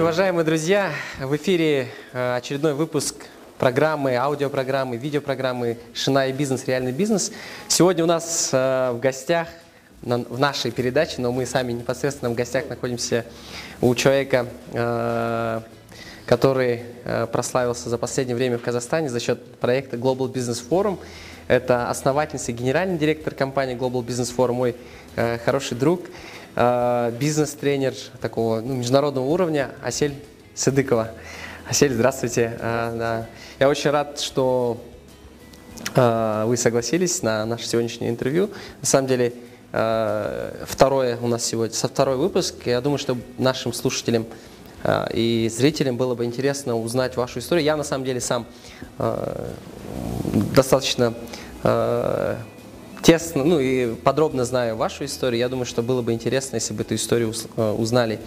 день, уважаемые друзья! В эфире э, очередной выпуск программы, аудиопрограммы, видеопрограммы «Шина и бизнес. Реальный бизнес». Сегодня у нас э, в гостях в нашей передаче, но мы сами непосредственно в гостях находимся у человека, э, который прославился за последнее время в Казахстане за счет проекта Global Business Forum. Это основательница и генеральный директор компании Global Business Forum, мой хороший друг – бизнес-тренер такого ну, международного уровня Асель Сыдыкова. Асель, здравствуйте. Э, да. Я очень рад, что э, вы согласились на наше сегодняшнее интервью. На самом деле, второе у нас сегодня, со второй выпуск. Я думаю, что нашим слушателям и зрителям было бы интересно узнать вашу историю. Я на самом деле сам достаточно тесно, ну и подробно знаю вашу историю, я думаю, что было бы интересно, если бы эту историю э, узнали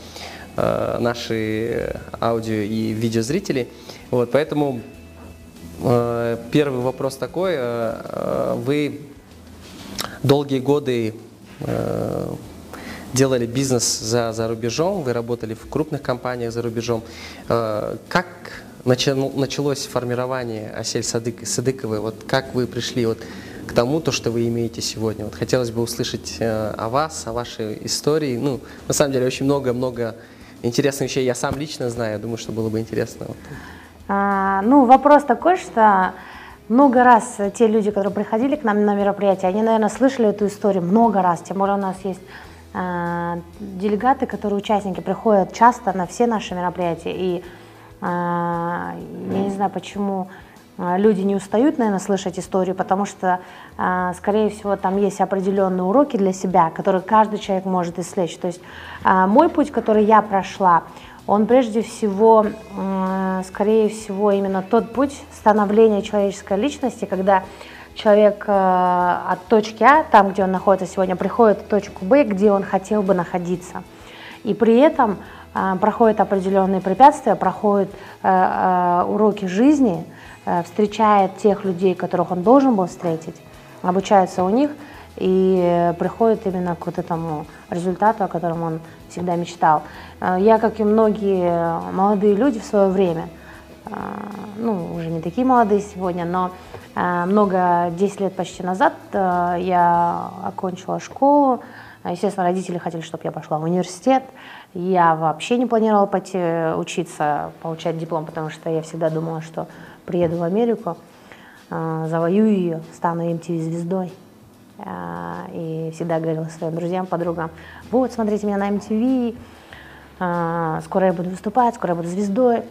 э, наши аудио и видеозрители. Вот, поэтому э, первый вопрос такой. Вы долгие годы делали бизнес за, за рубежом, вы работали в крупных компаниях за рубежом. Как началось формирование Осель Садык, Садыковой? Вот как вы пришли вот к тому, то, что вы имеете сегодня. Вот хотелось бы услышать э, о вас, о вашей истории. Ну, на самом деле, очень много-много интересных вещей я сам лично знаю. Думаю, что было бы интересно. А, ну, вопрос такой, что много раз те люди, которые приходили к нам на мероприятие, они, наверное, слышали эту историю много раз. Тем более у нас есть э, делегаты, которые участники приходят часто на все наши мероприятия. И э, я не знаю, почему а, люди не устают, наверное, слышать историю, потому что, а, скорее всего, там есть определенные уроки для себя, которые каждый человек может извлечь. То есть а, мой путь, который я прошла, он прежде всего, скорее всего, именно тот путь становления человеческой личности, когда человек от точки А, там, где он находится сегодня, приходит в точку Б, где он хотел бы находиться. И при этом проходят определенные препятствия, проходят уроки жизни – встречает тех людей, которых он должен был встретить, обучается у них и приходит именно к вот этому результату, о котором он всегда мечтал. Э, я, как и многие молодые люди в свое время, э, ну, уже не такие молодые сегодня, но много, 10 лет почти назад я окончила школу, Естественно, родители хотели, чтобы я пошла в университет. Я вообще не планировала пойти учиться, получать диплом, потому что я всегда думала, что приеду в Америку, а, завоюю ее, стану MTV-звездой. А, и всегда говорила своим друзьям, подругам, вот, смотрите меня на MTV, а, скоро я буду выступать, скоро я буду звездой.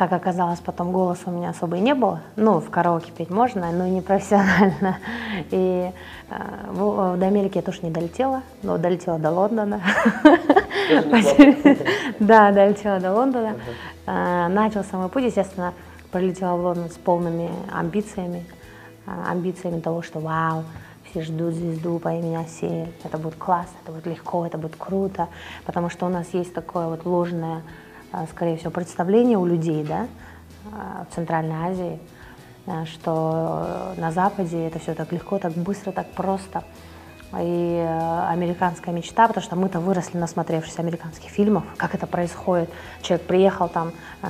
Как оказалось, потом голоса у меня особо и не было. Ну, в караоке петь можно, но не профессионально. И э, до Америки я тоже не долетела, но долетела до Лондона. Да, долетела до Лондона. Начался мой путь, естественно, прилетела в Лондон с полными амбициями, а, амбициями того, что вау, все ждут звезду по имени Асель, это будет классно, это будет легко, это будет круто, потому что у нас есть такое вот ложное, а, скорее всего, представление у людей, да, а, в Центральной Азии, что на Западе это все так легко, так быстро, так просто – и э, американская мечта, потому что мы-то выросли, насмотревшись американских фильмов, как это происходит. Человек приехал там э,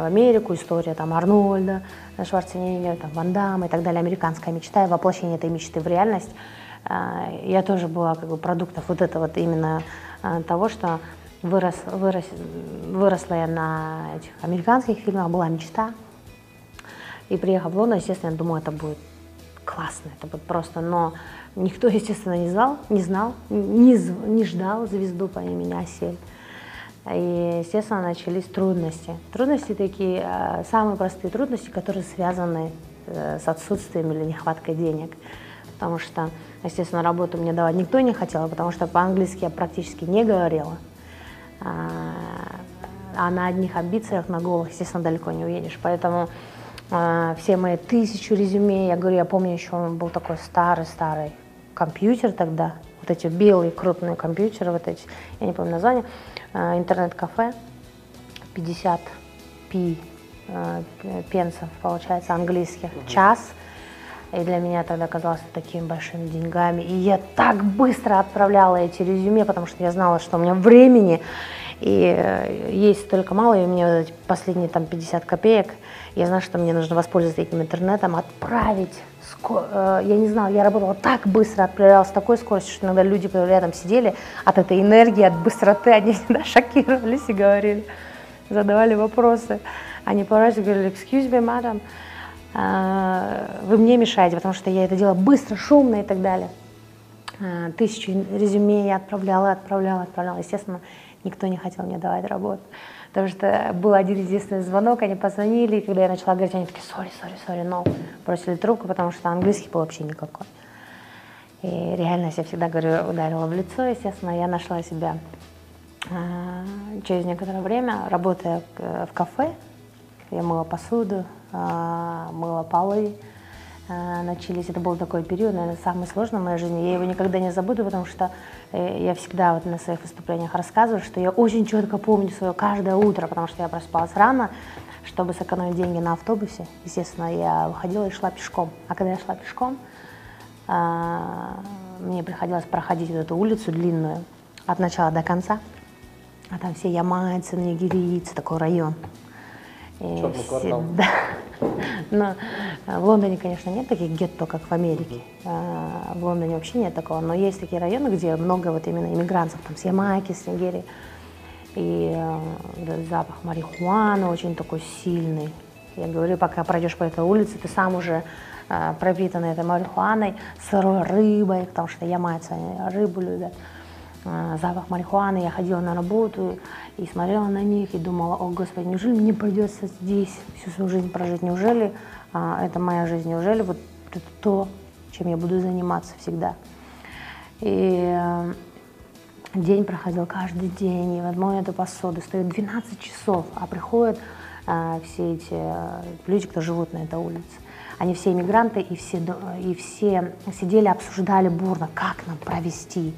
в Америку, история там Арнольда, Шварценеггера, там, Ван Дамма и так далее, американская мечта и воплощение этой мечты в реальность. Э, я тоже была как бы продуктом вот этого вот именно того, что вырос, вырос, выросла я на этих американских фильмах, была мечта. И приехав в Лондон, естественно, я думаю, это будет классно, это будет просто, но Никто, естественно, не знал, не знал, не, не ждал звезду по имени Асель. И, естественно, начались трудности. Трудности такие, э, самые простые трудности, которые связаны э, с отсутствием или нехваткой денег. Потому что, естественно, работу мне давать никто не хотел, потому что по-английски я практически не говорила. А, а на одних амбициях, на голых, естественно, далеко не уедешь. Поэтому а, все мои тысячу резюме, я говорю, я помню еще был такой старый-старый компьютер тогда, вот эти белые крупные компьютеры, вот эти, я не помню название, а, интернет-кафе, 50 пи а, пенсов, получается, английских, угу. час. И для меня тогда казалось такими большими деньгами. И я так быстро отправляла эти резюме, потому что я знала, что у меня времени и э, есть только мало, и у меня вот эти последние там 50 копеек, я знаю, что мне нужно воспользоваться этим интернетом, отправить. Э, Я не знала, я работала так быстро, отправляла с такой скоростью, что иногда люди, рядом сидели, от этой энергии, от быстроты, они всегда шокировались и говорили, задавали вопросы. Они поворачивались и говорили, excuse me, madam, э, вы мне мешаете, потому что я это делала быстро, шумно и так далее. Э, Тысячу резюме я отправляла, отправляла, отправляла. Естественно, никто не хотел мне давать работу. Потому что был один единственный звонок, они позвонили, и когда я начала говорить, они такие, сори, сори, сори, но бросили трубку, потому что английский был вообще никакой. И реальность, я всегда говорю, ударила в лицо, естественно, я нашла себя э, через некоторое время, работая в кафе, я мыла посуду, э, мыла полы, начались, это был такой период, наверное, самый сложный в моей жизни. Я его никогда не забуду, потому что э, я всегда вот на своих выступлениях рассказываю, что я очень четко помню свое каждое утро, потому что я проспалась рано, чтобы сэкономить деньги на автобусе. Естественно, я выходила и шла пешком. А когда я шла пешком, а, мне приходилось проходить вот эту улицу длинную от начала до конца. А там все ямайцы, нигерийцы, такой район. Квартал. да. Но э, в Лондоне, конечно, нет таких гетто, как в Америке. А, В Лондоне вообще нет такого. Но есть такие районы, где много вот именно иммигрантов, там с Ямайки, с Нигерии. И э, запах марихуаны очень такой сильный. Я говорю, пока пройдешь по этой улице, ты сам уже э, пропитанный этой марихуаной, сырой рыбой, потому что ямайцы рыбу любят. Э, запах марихуаны. Я ходила на работу и смотрела на них и думала, о господи, неужели мне придется здесь всю свою жизнь прожить? Неужели а, это моя жизнь? Неужели вот это то, чем я буду заниматься всегда? И э, День проходил каждый день, и вот мою эту посуду стоит 12 часов, а приходят а, все эти люди, кто живут на этой улице. Они все иммигранты, и все, и все сидели, обсуждали бурно, как нам провести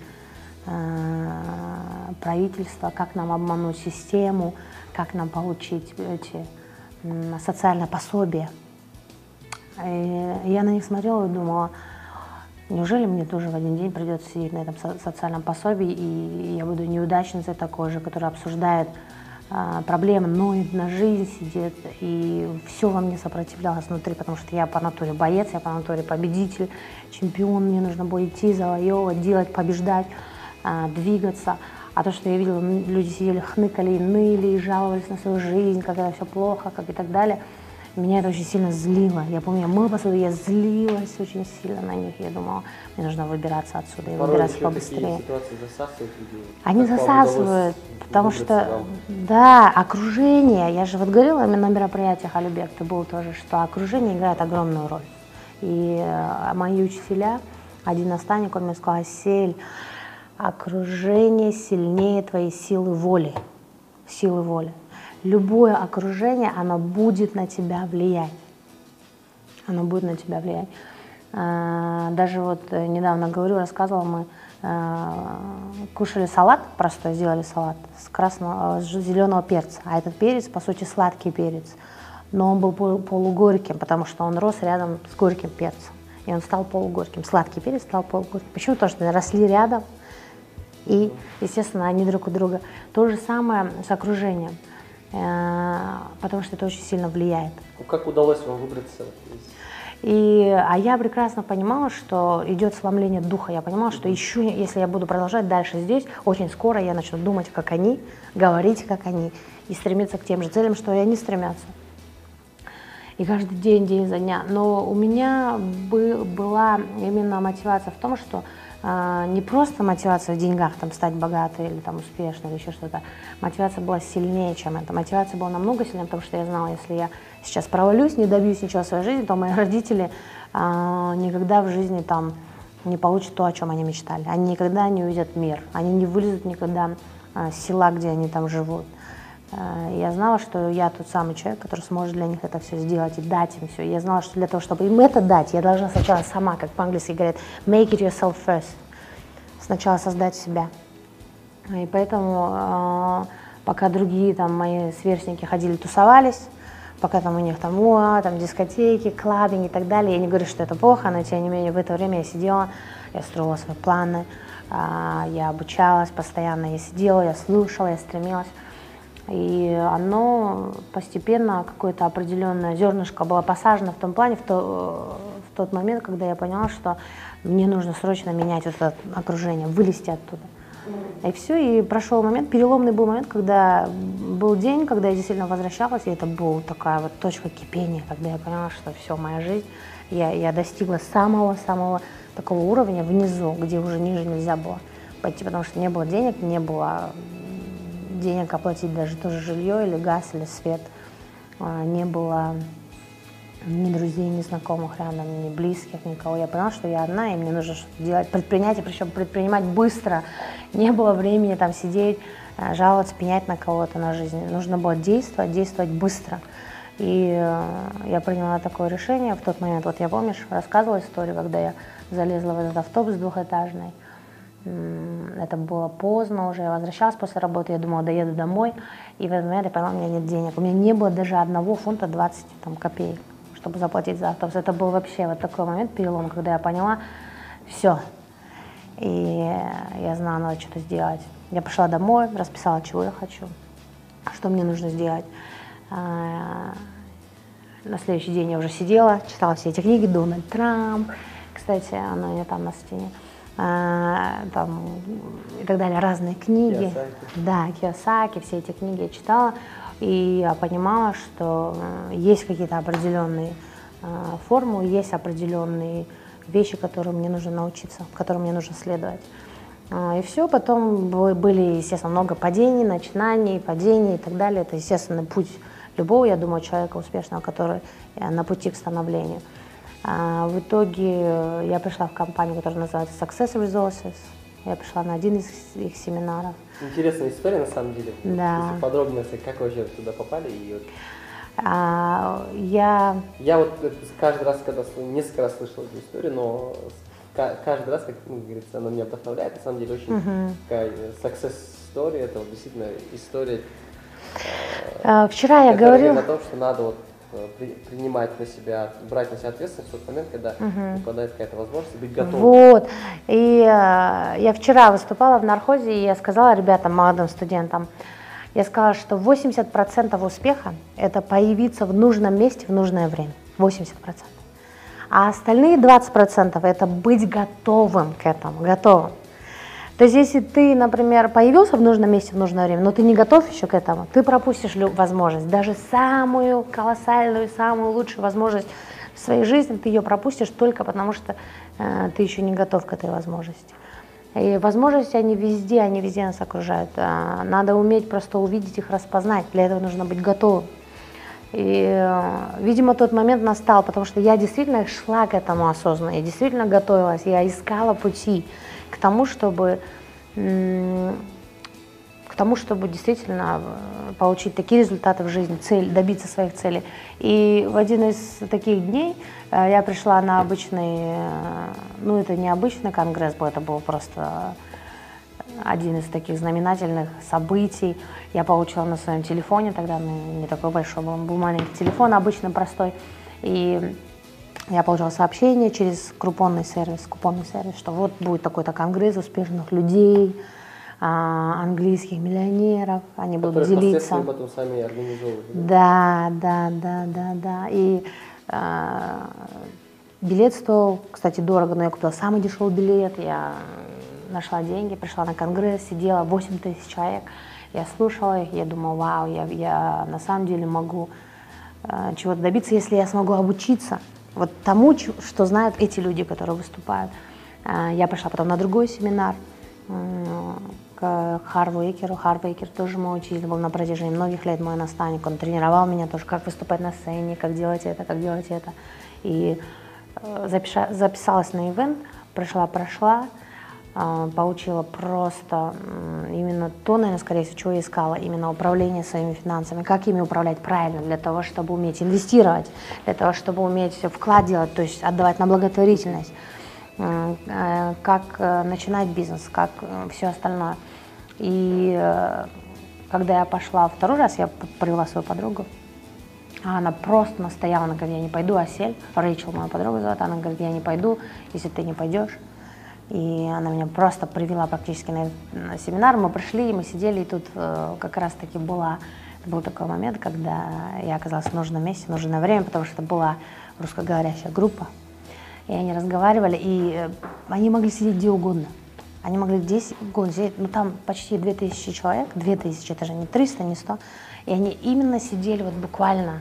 правительство, как нам обмануть систему, как нам получить эти социальное пособие. И я на них смотрела и думала, неужели мне тоже в один день придется сидеть на этом со- социальном пособии, и я буду неудачницей такой же, которая обсуждает а, проблемы, ноет на жизнь, сидит, и все во мне сопротивлялось внутри, потому что я по натуре боец, я по натуре победитель, чемпион, мне нужно было идти, завоевывать, делать, побеждать, двигаться. А то, что я видела, люди сидели, хныкали, ныли, и жаловались на свою жизнь, как это все плохо, как и так далее, меня это очень сильно злило. Я помню, я мыла посуду, я злилась очень сильно на них. Я думала, мне нужно выбираться отсюда и Порой выбираться побыстрее. засасывают людей. Они Как засасывают, потому что, вам? да, окружение, я же вот говорила именно на мероприятиях Алюбек, ты был тоже, что окружение играет огромную роль. И э, мои учителя, один наставник, он мне сказал, Сель, окружение сильнее твоей силы воли, силы воли. Любое окружение, оно будет на тебя влиять оно будет на тебя влиять. А, Даже вот э, недавно говорю, рассказывала, мы а, кушали салат, просто сделали салат с красного, с зеленого перца. А этот перец, по сути, сладкий перец. Но он был пол- полугорьким, потому что он рос рядом с горьким перцем. И он стал полугорьким. Сладкий перец стал полугорьким. Почему? Потому что росли рядом. И, естественно, они друг у друга. То же самое с окружением. Э, Потому что это очень сильно влияет. Как удалось вам выбраться из И, а я прекрасно понимала, что идет сломление духа. Я понимала, что еще, если я буду продолжать дальше здесь, очень скоро я начну думать, как они, говорить, как они, и стремиться к тем же целям, что и они стремятся. И каждый день, день за дня. Но у меня бы- была именно мотивация в том, что не просто мотивация в деньгах, там, стать богатой или там, успешной или еще что-то. Мотивация была сильнее, чем это. Мотивация была намного сильнее, потому что я знала, если я сейчас провалюсь, не добьюсь ничего в своей жизни, то мои родители а, никогда в жизни там не получат то, о чем они мечтали. Они никогда не увидят мир, они не вылезут никогда а, с села, где они там живут. А, Я знала, что я тот самый человек, который сможет для них это все сделать и дать им все. Я знала, что для того, чтобы им это дать, я должна сначала сама, как по-английски говорят, make it yourself first. Сначала создать себя. И поэтому, а, пока другие там мои сверстники ходили, тусовались, пока там у них там, о, там дискотеки, клабинг и так далее, я не говорю, что это плохо, но тем не менее в это время я сидела, я строила свои планы, А, я обучалась постоянно, я сидела, я слушала, я стремилась. И оно постепенно, какое-то определенное зернышко было посажено в том плане, в, то, в тот момент, когда я поняла, что мне нужно срочно менять это окружение, вылезти оттуда. И все, и прошел момент, переломный был момент, когда был день, когда я действительно возвращалась, и это была такая вот точка кипения, когда я поняла, что все, моя жизнь, я, я достигла самого-самого такого уровня внизу, где уже ниже нельзя было пойти, потому что не было денег, не было денег оплатить даже тоже жилье или газ или свет, а, не было ни друзей, ни знакомых рядом, ни близких, никого. Я поняла, что я одна, и мне нужно что-то делать, предпринять, и причем предпринимать быстро. Не было времени там сидеть, э, жаловаться, пенять на кого-то на жизнь. Нужно было действовать, действовать быстро. И э, я приняла такое решение в тот момент. Вот я, помнишь, рассказывала историю, когда я залезла в этот автобус двухэтажный. Это было поздно уже, я возвращалась после работы, я думала, доеду домой, и в этот момент я поняла, у меня нет денег. У меня не было даже одного фунта 20 там, копеек чтобы заплатить за автобус. Это был вообще вот такой момент, перелом, когда я поняла, все. И я знала, надо что-то сделать. Я пошла домой, расписала, чего я хочу, что мне нужно сделать. А, на следующий день я уже сидела, читала все эти книги, Дональд Трамп, кстати, она у меня там на стене, там, и так далее, разные книги. Киосаки. Да, Киосаки, все эти книги я читала. И я понимала, что э, есть какие-то определенные э, формулы, есть определенные вещи, которые мне нужно научиться, которым мне нужно следовать. А, и все, потом были, естественно, много падений, начинаний, падений и так далее. Это, естественно, путь любого, я думаю, человека успешного, который э, на пути к становлению. А, в итоге я пришла в компанию, которая называется Success Resources. Я пришла на один из их семинаров. Интересная история на самом деле. Да. Если подробно, как вы вообще туда попали и вот а, я... Я вот каждый раз, когда несколько раз слышал эту историю, но каждый раз, как ну, говорится, она меня вдохновляет. На самом деле очень uh-huh. такая success story, это вот действительно история. А, вчера я говорила... о том, что надо вот Э, принимать на себя, брать на себя ответственность в тот момент, когда угу. выпадает какая-то возможность, быть готовым. Вот. И э, я вчера выступала в нархозе, и я сказала ребятам, молодым студентам, я сказала, что 80% успеха – это появиться в нужном месте в нужное время. 80%. А остальные 20% – это быть готовым к этому, готовым. То есть, если ты, например, появился в нужном месте в нужное время, но ты не готов еще к этому, ты пропустишь возможность, даже самую колоссальную, самую лучшую возможность в своей жизни, ты ее пропустишь только потому, что э, ты еще не готов к этой возможности. И возможности, они везде, они везде нас окружают. А надо уметь просто увидеть их, распознать. Для этого нужно быть готовым. И, э, видимо, тот момент настал, потому что я действительно шла к этому осознанно, я действительно готовилась, я искала пути к тому, чтобы к тому, чтобы действительно э, получить такие результаты в жизни, цель, добиться своих целей. И в один из таких дней э, я пришла на обычный, э, ну это не обычный конгресс это был просто один из таких знаменательных событий. Я получила на своем телефоне, тогда ну, не такой большой был, был маленький телефон, обычно простой. И я получила сообщение через купонный сервис, купонный сервис, что вот будет такой-то конгресс успешных людей, а, английских миллионеров, они будут делиться. потом сами организовывают. Да, да, да, да, да. И а, билет стоил, кстати, дорого, но я купила самый дешевый билет, я нашла деньги, пришла на конгресс, сидела 8 тысяч человек, я слушала их, я думала, вау, я, я на самом деле могу э, чего-то добиться, если я смогу обучиться вот тому, что знают эти люди, которые выступают. А, я пошла потом на другой семинар к Харву Экеру. Харв Экер тоже мой учитель был на протяжении многих лет мой наставник. Он тренировал меня тоже, как выступать на сцене, как делать это, как делать это. И э, записалась на ивент, прошла, прошла, а, получила просто именно то, наверное, скорее всего, чего я искала, именно управление своими финансами, как ими управлять правильно, для того, чтобы уметь инвестировать, для того, чтобы уметь вклад делать, то есть отдавать на благотворительность, э, как э, начинать бизнес, как э, все остальное. И когда я пошла второй раз, я привела свою подругу, а она просто настояла, она говорит, я не пойду, Асель, Рэйчел, моя подруга зовут, она говорит, я не пойду, если ты не пойдешь, И она меня просто привела практически на, на семинар. Мы пришли, мы сидели, и тут э, как раз-таки была, был такой момент, когда я оказалась в нужном месте, в нужное время, потому что это была русскоговорящая группа. И они разговаривали, и э, они могли сидеть где угодно. Они могли здесь угодно сидеть, ну там почти 2000 человек, 2000, это же не 300, не 100. И они именно сидели вот буквально,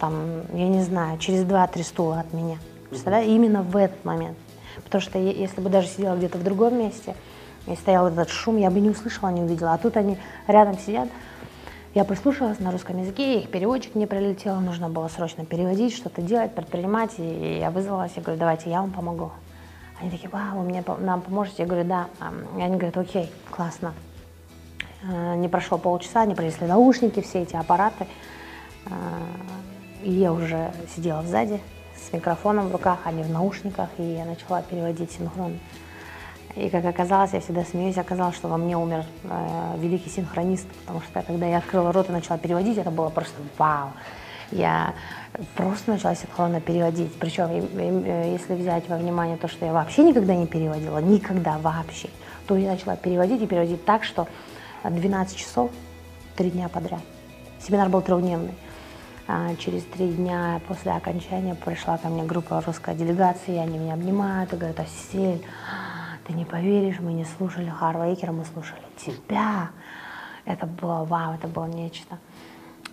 там, я не знаю, через 2-3 стула от меня. Представляете, именно в этот момент. Потому что если бы даже сидела где-то в другом месте, и стоял этот шум, я бы не услышала, не увидела. А тут они рядом сидят. Я прислушалась на русском языке, их переводчик не прилетел, нужно было срочно переводить, что-то делать, предпринимать. И я вызвалась, я говорю, давайте я вам помогу. Они такие, вау, вы мне нам поможете? Я говорю, да. И они говорят, окей, классно. Э, не прошло полчаса, они принесли наушники, все эти аппараты. Э, и я уже сидела сзади, с микрофоном в руках, а не в наушниках, и я начала переводить синхрон. И как оказалось, я всегда смеюсь, оказалось, что во мне умер э, великий синхронист, потому что когда я открыла рот и начала переводить, это было просто вау. Я просто начала синхронно переводить. Причем, э, если взять во внимание то, что я вообще никогда не переводила, никогда вообще, то я начала переводить и переводить так, что 12 часов, три дня подряд. Семинар был трехдневный. А через три дня после окончания пришла ко мне группа русской делегации, они меня обнимают и говорят, Асель, ты не поверишь, мы не слушали Харва Экера, мы слушали тебя. Это было вау, это было нечто.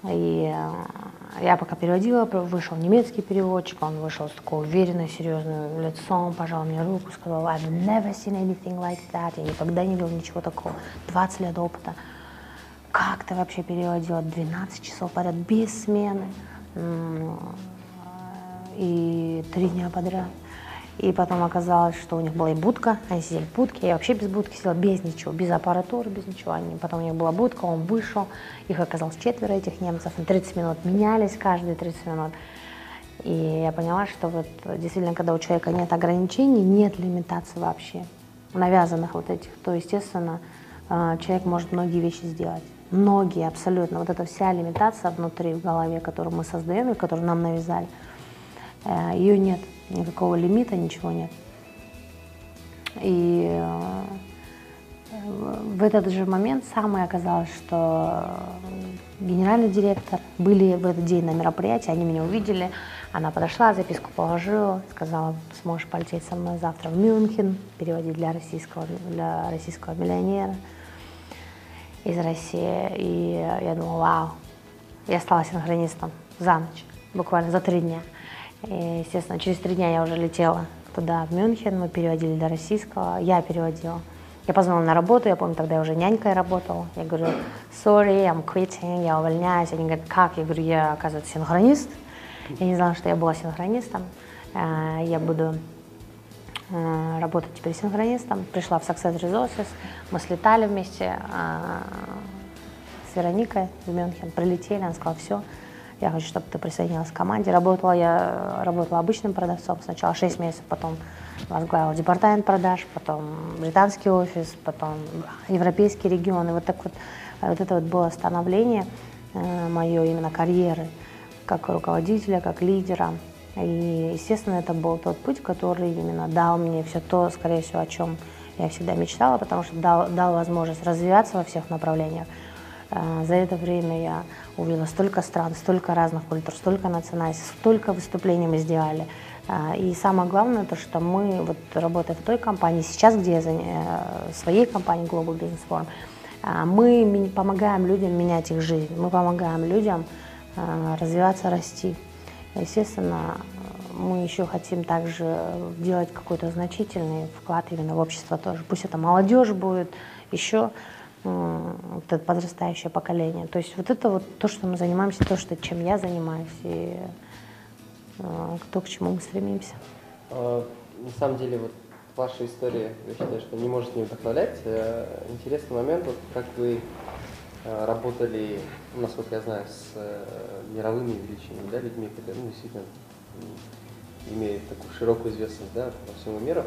И э, я пока переводила, вышел немецкий переводчик, он вышел с такой уверенной, серьезным лицом, пожал мне руку, сказал, I've never seen anything like that, я никогда не видел ничего такого, 20 лет опыта как ты вообще переводила 12 часов подряд без смены и три дня подряд. И потом оказалось, что у них была и будка, они сидели в будке, я вообще без будки сидела, без ничего, без аппаратуры, без ничего. Они, потом у них была будка, он вышел, их оказалось четверо, этих немцев, на 30 минут менялись каждые 30 минут. И я поняла, что вот действительно, когда у человека нет ограничений, нет лимитации вообще, навязанных вот этих, то, естественно, а, человек может многие вещи сделать многие абсолютно, вот эта вся лимитация внутри в голове, которую мы создаем и которую нам навязали, э, ее нет, никакого лимита, ничего нет. И э, в этот же момент самое оказалось, что генеральный директор были в этот день на мероприятии, они меня увидели, она подошла, записку положила, сказала, сможешь полететь со мной завтра в Мюнхен, переводить для российского, для российского миллионера из России. И я думала, вау, я стала синхронистом за ночь, буквально за три дня. И, естественно, через три дня я уже летела туда, в Мюнхен, мы переводили для российского, я переводила. Я позвонила на работу, я помню, тогда я уже нянькой работала. Я говорю, sorry, I'm quitting, я увольняюсь. Они говорят, как? Я говорю, я, оказывается, синхронист. Я не знала, что я была синхронистом. Э, я буду работать теперь синхронистом. Пришла в Success Resources, мы слетали вместе э, с Вероникой в Мюнхен, прилетели, она сказала, все, я хочу, чтобы ты присоединилась к команде. Работала я работала обычным продавцом сначала 6 месяцев, потом возглавила департамент продаж, потом британский офис, потом европейский регион. И вот так вот, вот это вот было становление э, мое именно карьеры как руководителя, как лидера. И, естественно, это был тот путь, который именно дал мне все то, скорее всего, о чем я всегда мечтала, потому что дал, дал возможность развиваться во всех направлениях. А, за это время я увидела столько стран, столько разных культур, столько национальностей, столько выступлений мы сделали. А, и самое главное, то, что мы, вот работая в той компании, сейчас, где я в э, своей компании Global Business Forum, а, мы помогаем людям менять их жизнь, мы помогаем людям развиваться, расти. Естественно, мы еще хотим также делать какой-то значительный вклад именно в общество тоже. Пусть это молодежь будет, еще вот это подрастающее поколение. То есть вот это вот то, что мы занимаемся, то, что, чем я занимаюсь, и э, то, к чему мы стремимся. А, на самом деле, вот ваша история, я считаю, что не может не вдохновлять. Э, интересный момент, вот как вы э, работали, насколько я знаю, с мировыми величинами, да, людьми, которые ну, действительно имеет такую широкую известность да, по всему миру.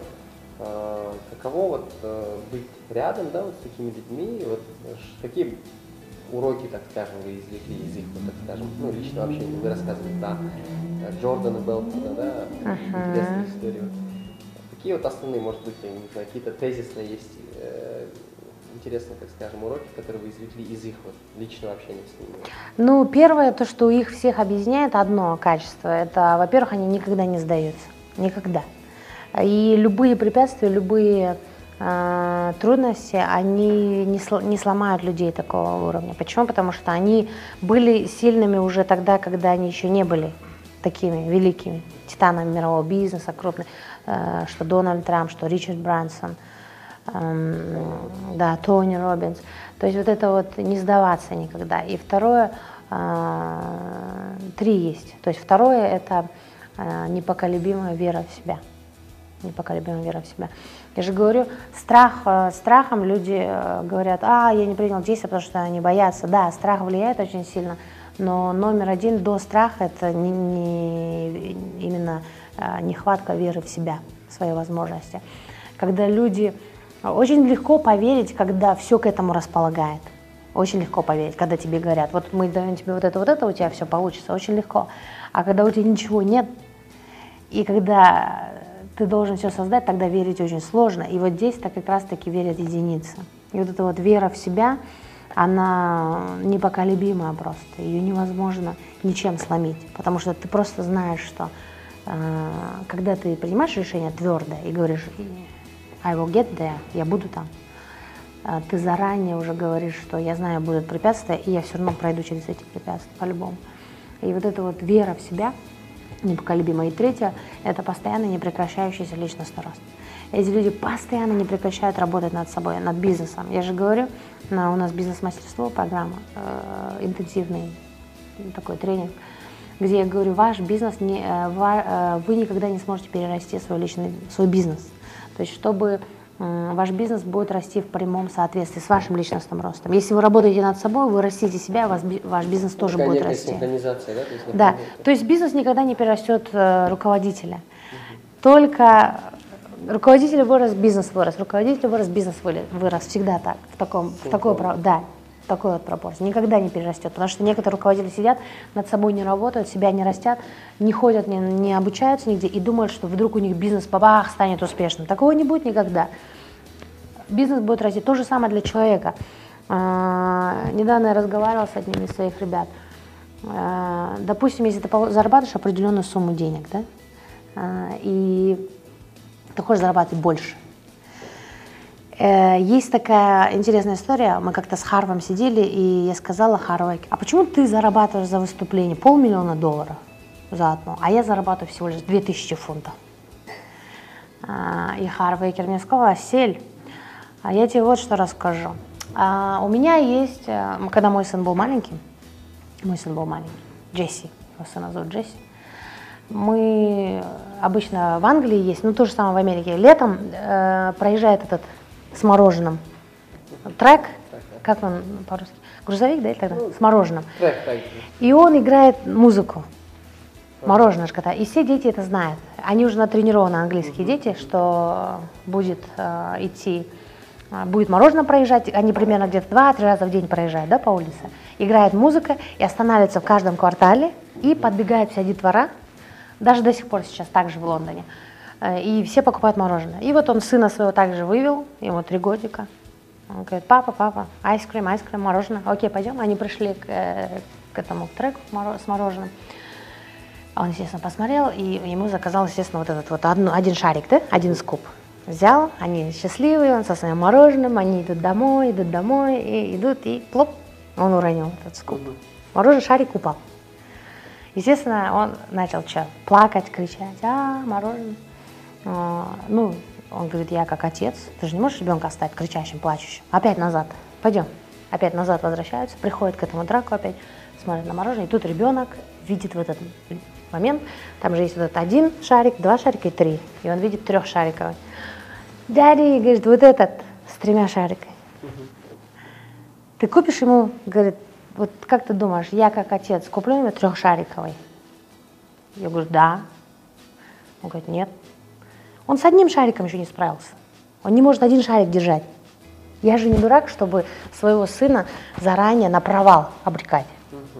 А, каково вот а, быть рядом да, вот с такими людьми, вот, какие уроки, так скажем, вы извлекли из их, вот, так скажем, ну, личного общения, вы рассказывали, да, Джордана Белтона, да, uh-huh. интересная история. Какие вот основные, может быть, какие-то тезисные есть э, интересные, так скажем, уроки, которые вы извлекли из их вот личного общения с ними? Ну, первое, то, что их всех объединяет, одно качество, это, во-первых, они никогда не сдаются. Никогда. И любые препятствия, любые э, трудности, они не, сл- не сломают людей такого уровня. Почему? Потому что они были сильными уже тогда, когда они еще не были такими великими титанами мирового бизнеса, крупными, э, что Дональд Трамп, что Ричард Брансон, да, Тони Робинс. То есть вот это вот не сдаваться никогда. И второе, э, три есть. То есть второе это э, непоколебимая вера в себя. Непоколебимая вера в себя. Я же говорю, страх, э, страхом люди э, говорят, а, я не принял действия, потому что они боятся. Да, страх влияет очень сильно, но номер один до страха это не, не, именно э, нехватка веры в себя, в свои возможности. Когда люди... Очень легко поверить, когда все к этому располагает. Очень легко поверить, когда тебе говорят, вот мы даем тебе вот это, вот это, у тебя все получится, очень легко. А когда у тебя ничего нет, и когда ты должен все создать, тогда верить очень сложно. И вот здесь-то как раз-таки верят единицы. И вот эта вот вера в себя, она непоколебимая просто. Ее невозможно ничем сломить. Потому что ты просто знаешь, что э, когда ты принимаешь решение твердое и говоришь I will get there, я буду там, э, ты заранее уже говоришь, что я знаю, будут препятствия, и я все равно пройду через эти препятствия по-любому. И вот эта вот вера в себя – непоколебимо. И третье – это постоянно непрекращающийся личностный рост. Эти люди постоянно не прекращают работать над собой, над бизнесом. Я же говорю, у нас бизнес-мастерство, программа, э, интенсивный такой тренинг, где я говорю, ваш бизнес, не, э, э, вы никогда не сможете перерасти свой личный, свой бизнес. То есть, чтобы ваш бизнес будет расти в прямом соответствии с вашим личностным ростом. Если вы работаете над собой, вы растите себя, ваш, ваш бизнес тоже Такая будет расти. синхронизация, да? То есть, Да, то есть бизнес никогда не перерастет э, руководителя. Только руководитель вырос, бизнес вырос, руководитель вырос, бизнес вырос. Всегда так, в таком, в такой, про- да, такой вот пропорции. Никогда не перерастет, потому что некоторые руководители сидят, над собой не работают, себя не растят, не ходят, не, не обучаются нигде и думают, что вдруг у них бизнес бабах станет успешным. Такого не будет никогда. Бизнес будет расти. То же самое для человека. А, Недавно я разговаривала с одним из своих ребят. А, Допустим, если ты зарабатываешь определенную сумму денег, да, а, и ты хочешь зарабатывать больше. Э, Есть такая интересная история. Мы как-то с Харвом сидели, и я сказала Харву, а почему ты зарабатываешь за выступление полмиллиона долларов за одно, а я зарабатываю всего лишь 2000 фунтов? А, И Харвейкер мне сказала, Сель, а я тебе вот что расскажу. А, У меня есть, э, когда мой сын был маленький, мой сын был маленький, Джесси, его сына зовут Джесси, мы обычно в Англии есть, ну то же самое в Америке. Летом э, проезжает этот с мороженым трек, как он по-русски? Грузовик, да, или так далее? С мороженым. трек, И он играет музыку. Мороженое ж когда. И все дети это знают. Они уже натренированы, английские дети, что будет э, идти, э, будет мороженое проезжать, они примерно где-то 2-3 раза в день проезжают да, по улице. Играет музыка и останавливается в каждом квартале, и подбегает вся детвора, даже до сих пор сейчас так же в Лондоне. Э, И все покупают мороженое. И вот он сына своего также вывел, ему три годика. Он говорит, папа, папа, айскрим, айскрим, мороженое. Окей, пойдем. Они пришли к, э, к этому треку с мороженым. Он, естественно, посмотрел, и ему заказал, естественно, вот этот вот одну- один шарик, да, один скуп. Взял, они счастливые, он со своим мороженым, они идут домой, идут домой, и идут, и плоп, он уронил этот скуп. Мороженый шарик упал. Естественно, он начал что, плакать, кричать, а, мороженое. А, ну, он говорит, я как отец, ты же не можешь ребенка оставить кричащим, плачущим. Опять назад, пойдем. Опять назад возвращаются, приходят к этому драку опять, смотрят на мороженое, и тут ребенок видит в этот момент, там же есть вот этот один шарик, два шарика и три, и он видит трехшариковый. Дядя, говорит, вот этот с тремя шариками. Ты купишь ему, говорит, вот как ты думаешь, я как отец куплю ему трехшариковый? Я говорю, да. Он говорит, нет. Он с одним шариком еще не справился. Он не может один шарик держать. Я же не дурак, чтобы своего сына заранее на провал обрекать.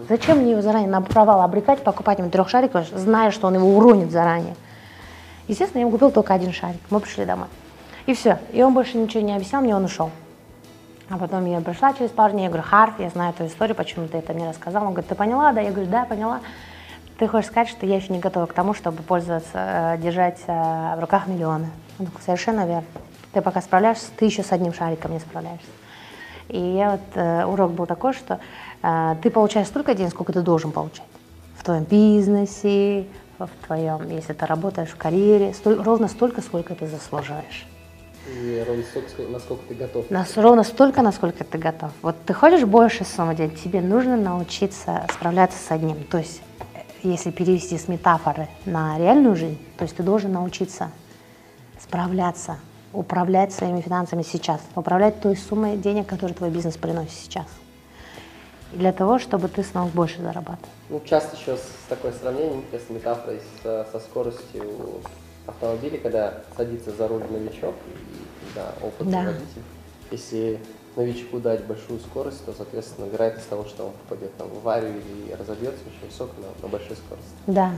Зачем мне его заранее на провал обрекать, покупать ему трех шариков, зная, что он его уронит заранее? Естественно, я ему купил только один шарик. Мы пришли домой. И все. И он больше ничего не объяснял мне, он ушел. А потом я пришла через пару дней, я говорю, Харф, я знаю эту историю, почему ты это не рассказал. Он говорит, ты поняла, да? Я говорю, да, поняла. Ты хочешь сказать, что я еще не готова к тому, чтобы пользоваться, э, держать э, в руках миллионы. Он такой, совершенно верно. Ты пока справляешься, ты еще с одним шариком не справляешься. И я вот, э, урок был такой, что э, ты получаешь столько денег, сколько ты должен получать. В твоем бизнесе, в твоем, если ты работаешь в карьере, столь, ровно столько, сколько ты заслуживаешь. И ровно столько, насколько ты готов. Нас, ровно столько, насколько ты готов. Вот ты хочешь больше суммы делать, тебе нужно научиться справляться с одним. То есть, если перевести с метафоры на реальную жизнь, то есть ты должен научиться справляться, управлять своими финансами сейчас, управлять той суммой денег, которую твой бизнес приносит сейчас. И для того, чтобы ты смог больше зарабатывать. Ну, часто еще с такой сравнением, с метафорой, со, со скоростью автомобиля, когда садится за руль новичок, и, да, опытный Да. водитель. Если новичку дать большую скорость, то, соответственно, вероятность того, что он попадет там, в аварию или разобьется, очень высокая на, на большой скорости. Да.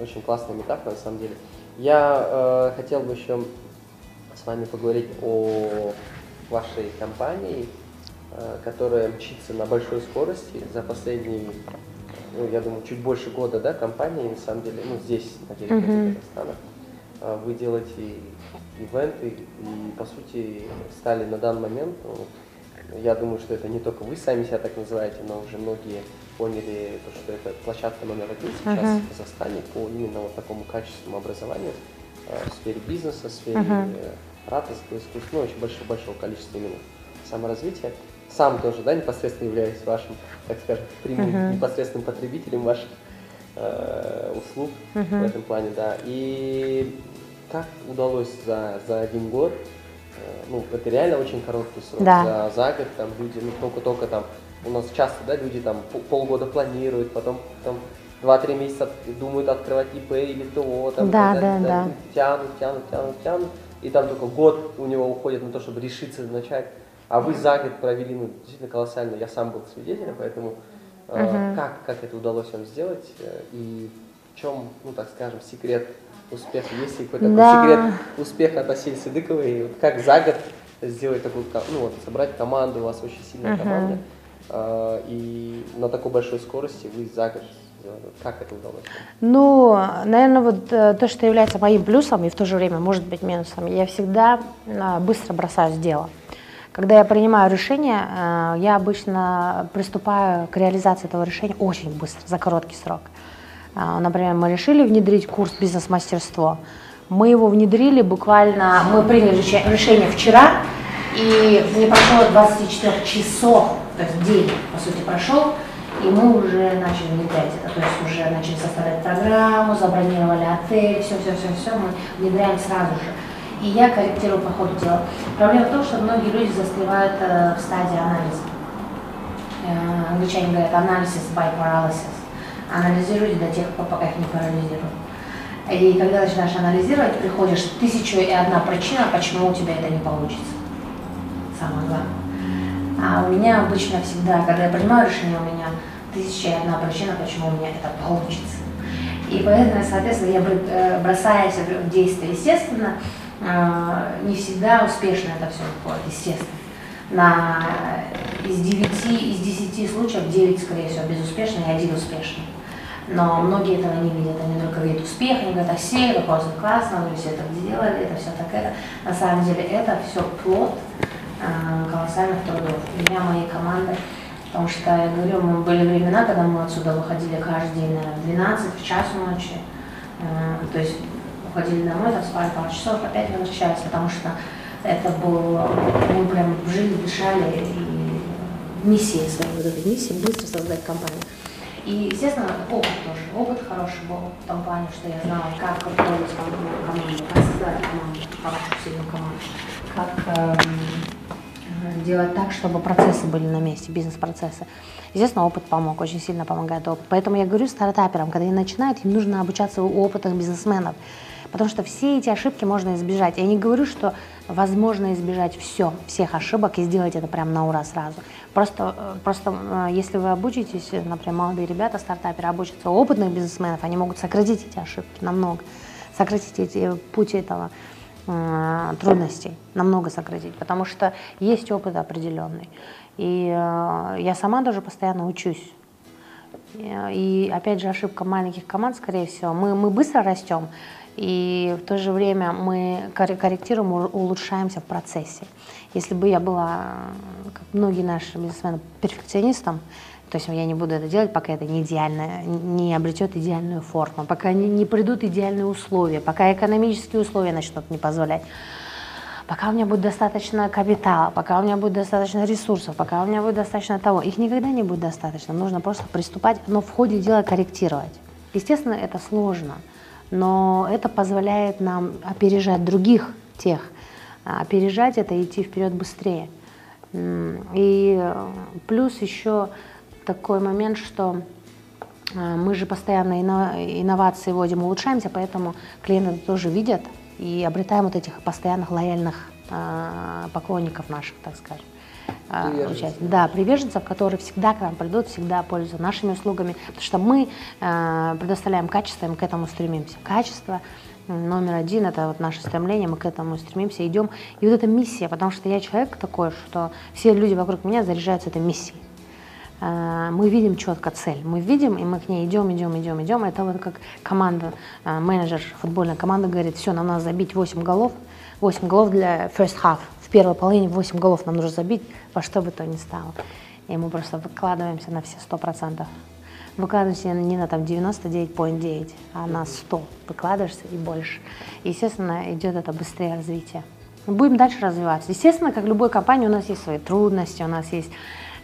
Очень классная метафора, на самом деле. Я э, хотел бы еще с вами поговорить о вашей компании, э, которая мчится на большой скорости за последние, ну, я думаю, чуть больше года, да, компании, на самом деле, ну, здесь, на территории. Казахстана. Э, Вы делаете ивенты и, по сути, стали на данный момент, ну, я думаю, что это не только вы сами себя так называете, но уже многие поняли, то, что это площадка номер один сейчас Мгм. в Казахстане по именно вот такому качественному образованию э, в сфере бизнеса, в сфере Мгм. э, ораторского искусства, ну, очень большого, большого количества именно саморазвития. Сам тоже, да, непосредственно являюсь вашим, так скажем, прямым Мгм. непосредственным потребителем ваших э, услуг в Мгм. этом плане, да. И как удалось за, за один год, э, ну, это реально очень короткий срок, Да. за, за год там люди, ну, только-только там, у нас часто, да, люди там пол- полгода планируют, потом там 2-3 месяца думают открывать ИП или ТО, там, Да, да, далее, да. тянут, тянут, тянут, тянут, и там только год у него уходит на то, чтобы решиться начать, а вы за год провели, ну, действительно колоссально, я сам был свидетелем, поэтому Мгм. как, как это удалось вам сделать, э, и в чем, ну, так скажем, секрет успеха, есть ли какой-то Да. секрет успеха от Асиль Сыдыковой, и вот как за год сделать такую, ну, вот, собрать команду, у вас очень сильная Мгм. команда, э, и на такой большой скорости вы за год Как это удалось? Ну, наверное, вот э, то, что является моим плюсом и в то же время может быть минусом, я всегда а, быстро бросаюсь в дело. Когда я принимаю решение, э, я обычно приступаю к реализации этого решения очень быстро, за короткий срок. А, Например, мы решили внедрить курс бизнес-мастерство. Мы его внедрили буквально, мы приняли реше- решение вчера, и не прошло 24 часов, то есть день, по сути, прошел, и мы уже начали внедрять это, то есть уже начали составлять программу, забронировали отель, все-все-все-все, мы внедряем сразу же. И я корректирую по ходу дела. Проблема в том, что многие люди застревают э, в стадии анализа. Э, англичане говорят анализис by paralysis. Анализируйте до тех пор, пока их не парализируют. И когда начинаешь анализировать, приходишь тысячу и одна причина, почему у тебя это не получится. Самое главное. А у меня обычно всегда, когда я принимаю решение, у меня тысяча и одна причина, почему у меня это получится. И поэтому, соответственно, я э, бросаюсь в действие, естественно, э, не всегда успешно это все выходит, естественно. На, из 9, из 10 случаев 9, скорее всего, безуспешно и один успешный. Но многие этого не видят, они только видят успех, они говорят, а все, какой вы классно, вы все это сделали, это все так это. На самом деле это все плод э, колоссальных трудов. Меня, моей команды, потому что, я говорю, мы были времена, когда мы отсюда выходили каждый день, в 12, в час ночи, Э, то есть уходили домой, там спали пару часов, опять возвращались, потому что это было, мы прям жили, дышали, и миссией своей, вот этой миссией быстро создать компанию. И, естественно, опыт тоже. Опыт хороший был в том плане, что я знала, как ком- команду, как создать команду, хорошую, сильную команду, как эм, э, делать так, чтобы процессы были на месте, бизнес-процессы. Естественно, опыт помог, очень сильно помогает опыт. Поэтому я говорю стартаперам, когда они начинают, им нужно обучаться у опытных бизнесменов. Потому что все эти ошибки можно избежать. Я не говорю, что возможно избежать все, всех ошибок и сделать это прям на ура сразу. Просто, э, просто э, если вы обучитесь, например, молодые ребята, стартаперы обучатся у опытных бизнесменов, они могут сократить эти ошибки намного. сократить эти путь этого э, трудностей, намного сократить, потому что есть опыт определенный. И я сама даже постоянно учусь. И опять же ошибка маленьких команд, скорее всего, мы, мы быстро растем, и в то же время мы корректируем, улучшаемся в процессе. Если бы я была, как многие наши бизнесмены, перфекционистом, то есть я не буду это делать, пока это не идеально, не обретет идеальную форму, пока не, не придут идеальные условия, пока экономические условия начнут не позволять, пока у меня будет достаточно капитала, пока у меня будет достаточно ресурсов, пока у меня будет достаточно того. Их никогда не будет достаточно, нужно просто приступать, но в ходе дела корректировать. Естественно, это сложно, но это позволяет нам опережать других тех, а опережать это идти вперед быстрее. И э, плюс еще такой момент, что э, мы же постоянно инновации вводим, улучшаемся, поэтому клиенты тоже видят и обретаем вот этих постоянных лояльных э, поклонников наших, так скажем. Приверженцев. Да, приверженцев, которые всегда к нам придут, всегда пользуются нашими услугами, потому что мы предоставляем качество, и мы к этому стремимся. Качество номер один, это вот наше стремление, мы к этому стремимся, идем. И вот эта миссия, потому что я человек такой, что все люди вокруг меня заряжаются этой миссией. А, мы видим четко цель, мы видим, и мы к ней идем, идем, идем, идем. Это вот как команда, а, менеджер футбольной команды говорит, все, нам надо забить 8 голов, 8 голов для first half. Первой половине 8 голов нам нужно забить, во что бы то ни стало. И мы просто выкладываемся на все 100% выкладываешься не на там 99,9, а на 100 выкладываешься и больше. Естественно, идет это быстрее развитие. Будем дальше развиваться. Естественно, как любой компании, у нас есть свои трудности, у нас есть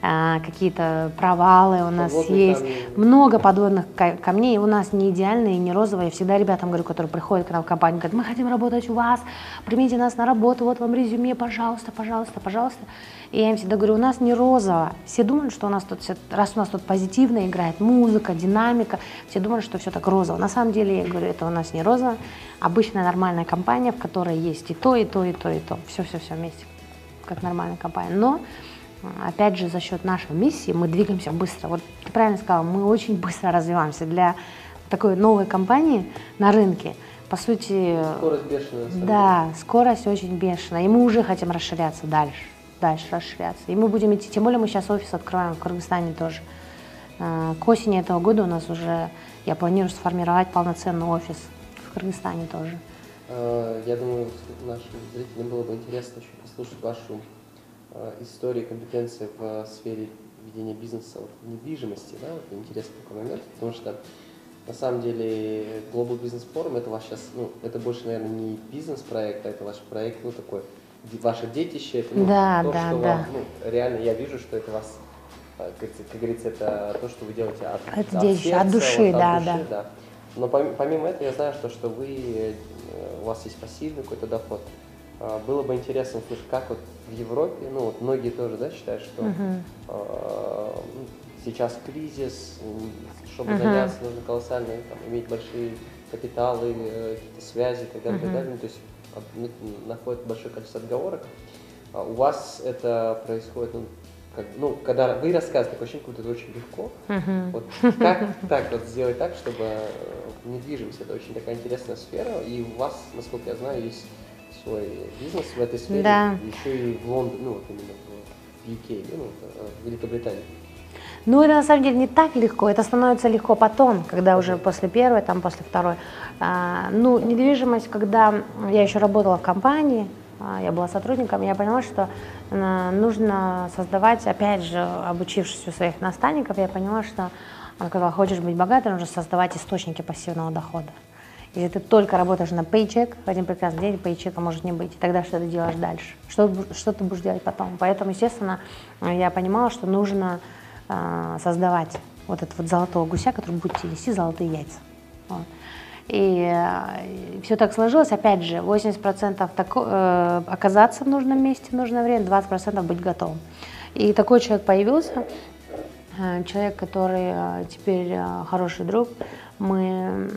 какие-то провалы, у нас Подводные есть камни. много подводных камней, у нас не идеальные и не розовые. Я всегда ребятам говорю, которые приходят к нам в компанию, говорят, мы хотим работать у вас, примите нас на работу, вот вам резюме, пожалуйста, пожалуйста, пожалуйста. И я им всегда говорю, у нас не розово. Все думают, что у нас тут, раз у нас тут позитивно играет музыка, динамика, все думают, что все так розово. На самом деле, я говорю, это у нас не розово, обычная нормальная компания, в которой есть и то, и то, и то, и то. Все-все-все вместе, как нормальная компания. Но опять же, за счет нашей миссии мы двигаемся быстро. Вот ты правильно сказала, мы очень быстро развиваемся. Для такой новой компании на рынке, по сути... Скорость бешеная. Да, скорость очень бешеная. И мы уже хотим расширяться дальше дальше расширяться. И мы будем идти, тем более мы сейчас офис открываем в Кыргызстане тоже. Э, к осени этого года у нас уже, я планирую сформировать полноценный офис в Кыргызстане тоже. Э, я думаю, нашим зрителям было бы интересно еще послушать вашу э, историю, компетенции в сфере ведения бизнеса вот, недвижимости. Да? Вот интересный такой момент, потому что на самом деле Global Business Forum это ваш сейчас, ну, это больше, наверное, не бизнес-проект, а это ваш проект, ну, такой ваше детище, это ну, да, то, да, что да. вам, ну, реально я вижу, что это вас, э, как, как говорится, это то, что вы делаете от, от, от, детище, сердца, от души, вот, да, от души, да. да. Но помимо этого я знаю, что, что вы, э, у вас есть пассивный какой-то доход. А, было бы интересно услышать, как вот в Европе, ну вот многие тоже, да, считают, что угу. э, сейчас кризис, чтобы угу. заняться, нужно колоссально там, иметь большие капиталы, какие-то связи и так далее, угу. так далее. Ну, то есть находит большое количество отговорок. А у вас это происходит, ну, как, ну, когда вы рассказываете, такое ощущение, как это очень легко. Uh-huh. Вот как так вот сделать так, чтобы э, недвижимость это очень такая интересная сфера, и у вас, насколько я знаю, есть свой бизнес в этой сфере, да. еще и в Лондоне, ну вот именно в UK, ну, э, в Великобритании. Ну, это на самом деле не так легко, это становится легко потом, когда уже после первой, там, после второй. А, ну, недвижимость, когда я еще работала в компании, а, я была сотрудником, я поняла, что а, нужно создавать, опять же, обучившись у своих наставников, я поняла, что а, когда хочешь быть богатым, нужно создавать источники пассивного дохода. Если ты только работаешь на пейчек, в один прекрасный день пейчека может не быть, и тогда что ты делаешь дальше? Что, что ты будешь делать потом? Поэтому, естественно, я понимала, что нужно а, создавать вот этот вот золотого гуся, который будет нести золотые яйца. Вот. И, и все так сложилось. Опять же, 80% тако, э, оказаться в нужном месте в нужное время, 20% быть готовым. И такой человек появился, э, человек, который э, теперь э, хороший друг. Мы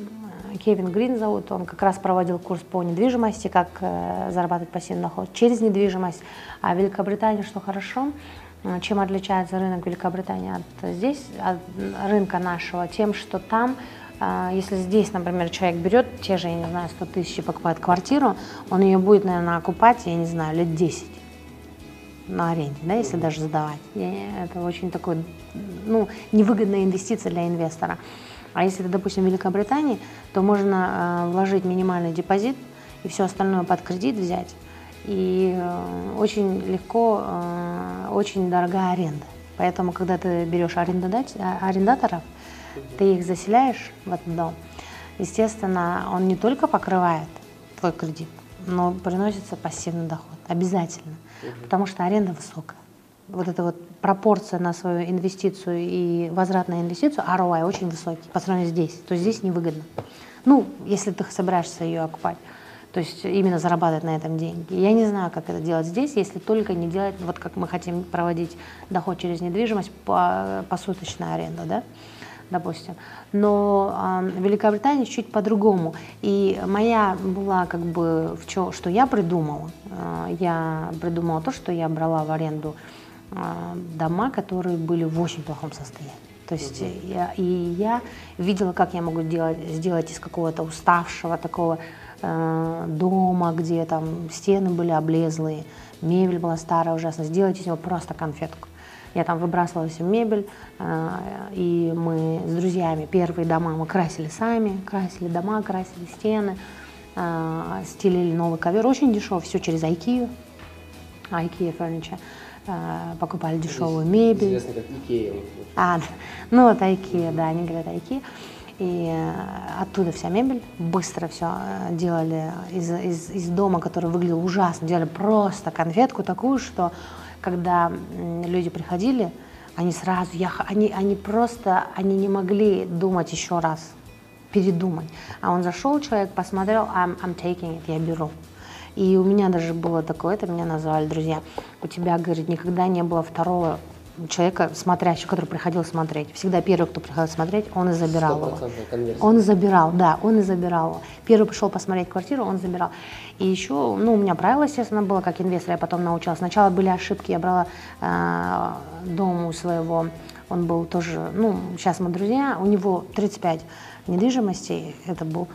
Кевин Грин зовут, он как раз проводил курс по недвижимости, как э, зарабатывать пассивный доход через недвижимость. А в Великобритании что хорошо, Э, чем отличается рынок Великобритании от здесь, от рынка нашего? Тем, что там а, если здесь, например, человек берет те же, я не знаю, 100 тысяч и покупает квартиру, он ее будет, наверное, окупать, я не знаю, лет 10 на аренде, да, если даже сдавать. Это очень такой, ну, невыгодная инвестиция для инвестора. А если это, допустим, в Великобритании, то можно э, вложить минимальный депозит и все остальное под кредит взять. И э, очень легко, э, очень дорогая аренда. Поэтому, когда ты берешь арендаторов, ты их заселяешь в этот дом, естественно, он не только покрывает твой кредит, но приносится пассивный доход. Обязательно. Потому что аренда высокая. Вот эта вот пропорция на свою инвестицию и возврат на инвестицию, ROI очень высокий по сравнению здесь. То есть здесь невыгодно. Ну, если ты собираешься ее окупать. То есть именно зарабатывать на этом деньги. Я не знаю, как это делать здесь, если только не делать, вот как мы хотим проводить доход через недвижимость по посуточная аренда, да, допустим. Но э, в Великобритании чуть по-другому. И моя была как бы, в чё, что я придумала, э, я придумала то, что я брала в аренду э, дома, которые были в очень плохом состоянии. То есть угу. я, и я видела, как я могу делать, сделать из какого-то уставшего такого Э, дома, где там стены были облезлые, мебель была старая ужасно, сделать из него просто конфетку. Я там выбрасывала всю мебель, э, и мы с друзьями первые дома мы красили сами, красили дома, красили стены, э, стелили новый ковер, очень дешево, все через IKEA, IKEA Furniture покупали дешевую мебель. Известно как IKEA. А, ну вот IKEA, да, они говорят IKEA. И э, оттуда вся мебель, быстро все э, делали из, из, из дома, который выглядел ужасно, делали просто конфетку такую, что когда люди приходили, они сразу, я, они, они просто, они не могли думать еще раз, передумать. А он зашел, человек посмотрел, I'm, I'm taking it, я беру. И у меня даже было такое, это меня назвали друзья, у тебя, говорит, никогда не было второго человека, смотрящего, который приходил смотреть. Всегда первый, кто приходил смотреть, он и забирал его. Конверсия. Он и забирал, да, он и забирал его. Первый пришел посмотреть квартиру, он забирал. И еще, ну, у меня правило, естественно, было, как инвестор, я потом научилась. Сначала были ошибки, я брала э, дом у своего, он был тоже, ну, сейчас мы друзья, у него 35 недвижимостей, это был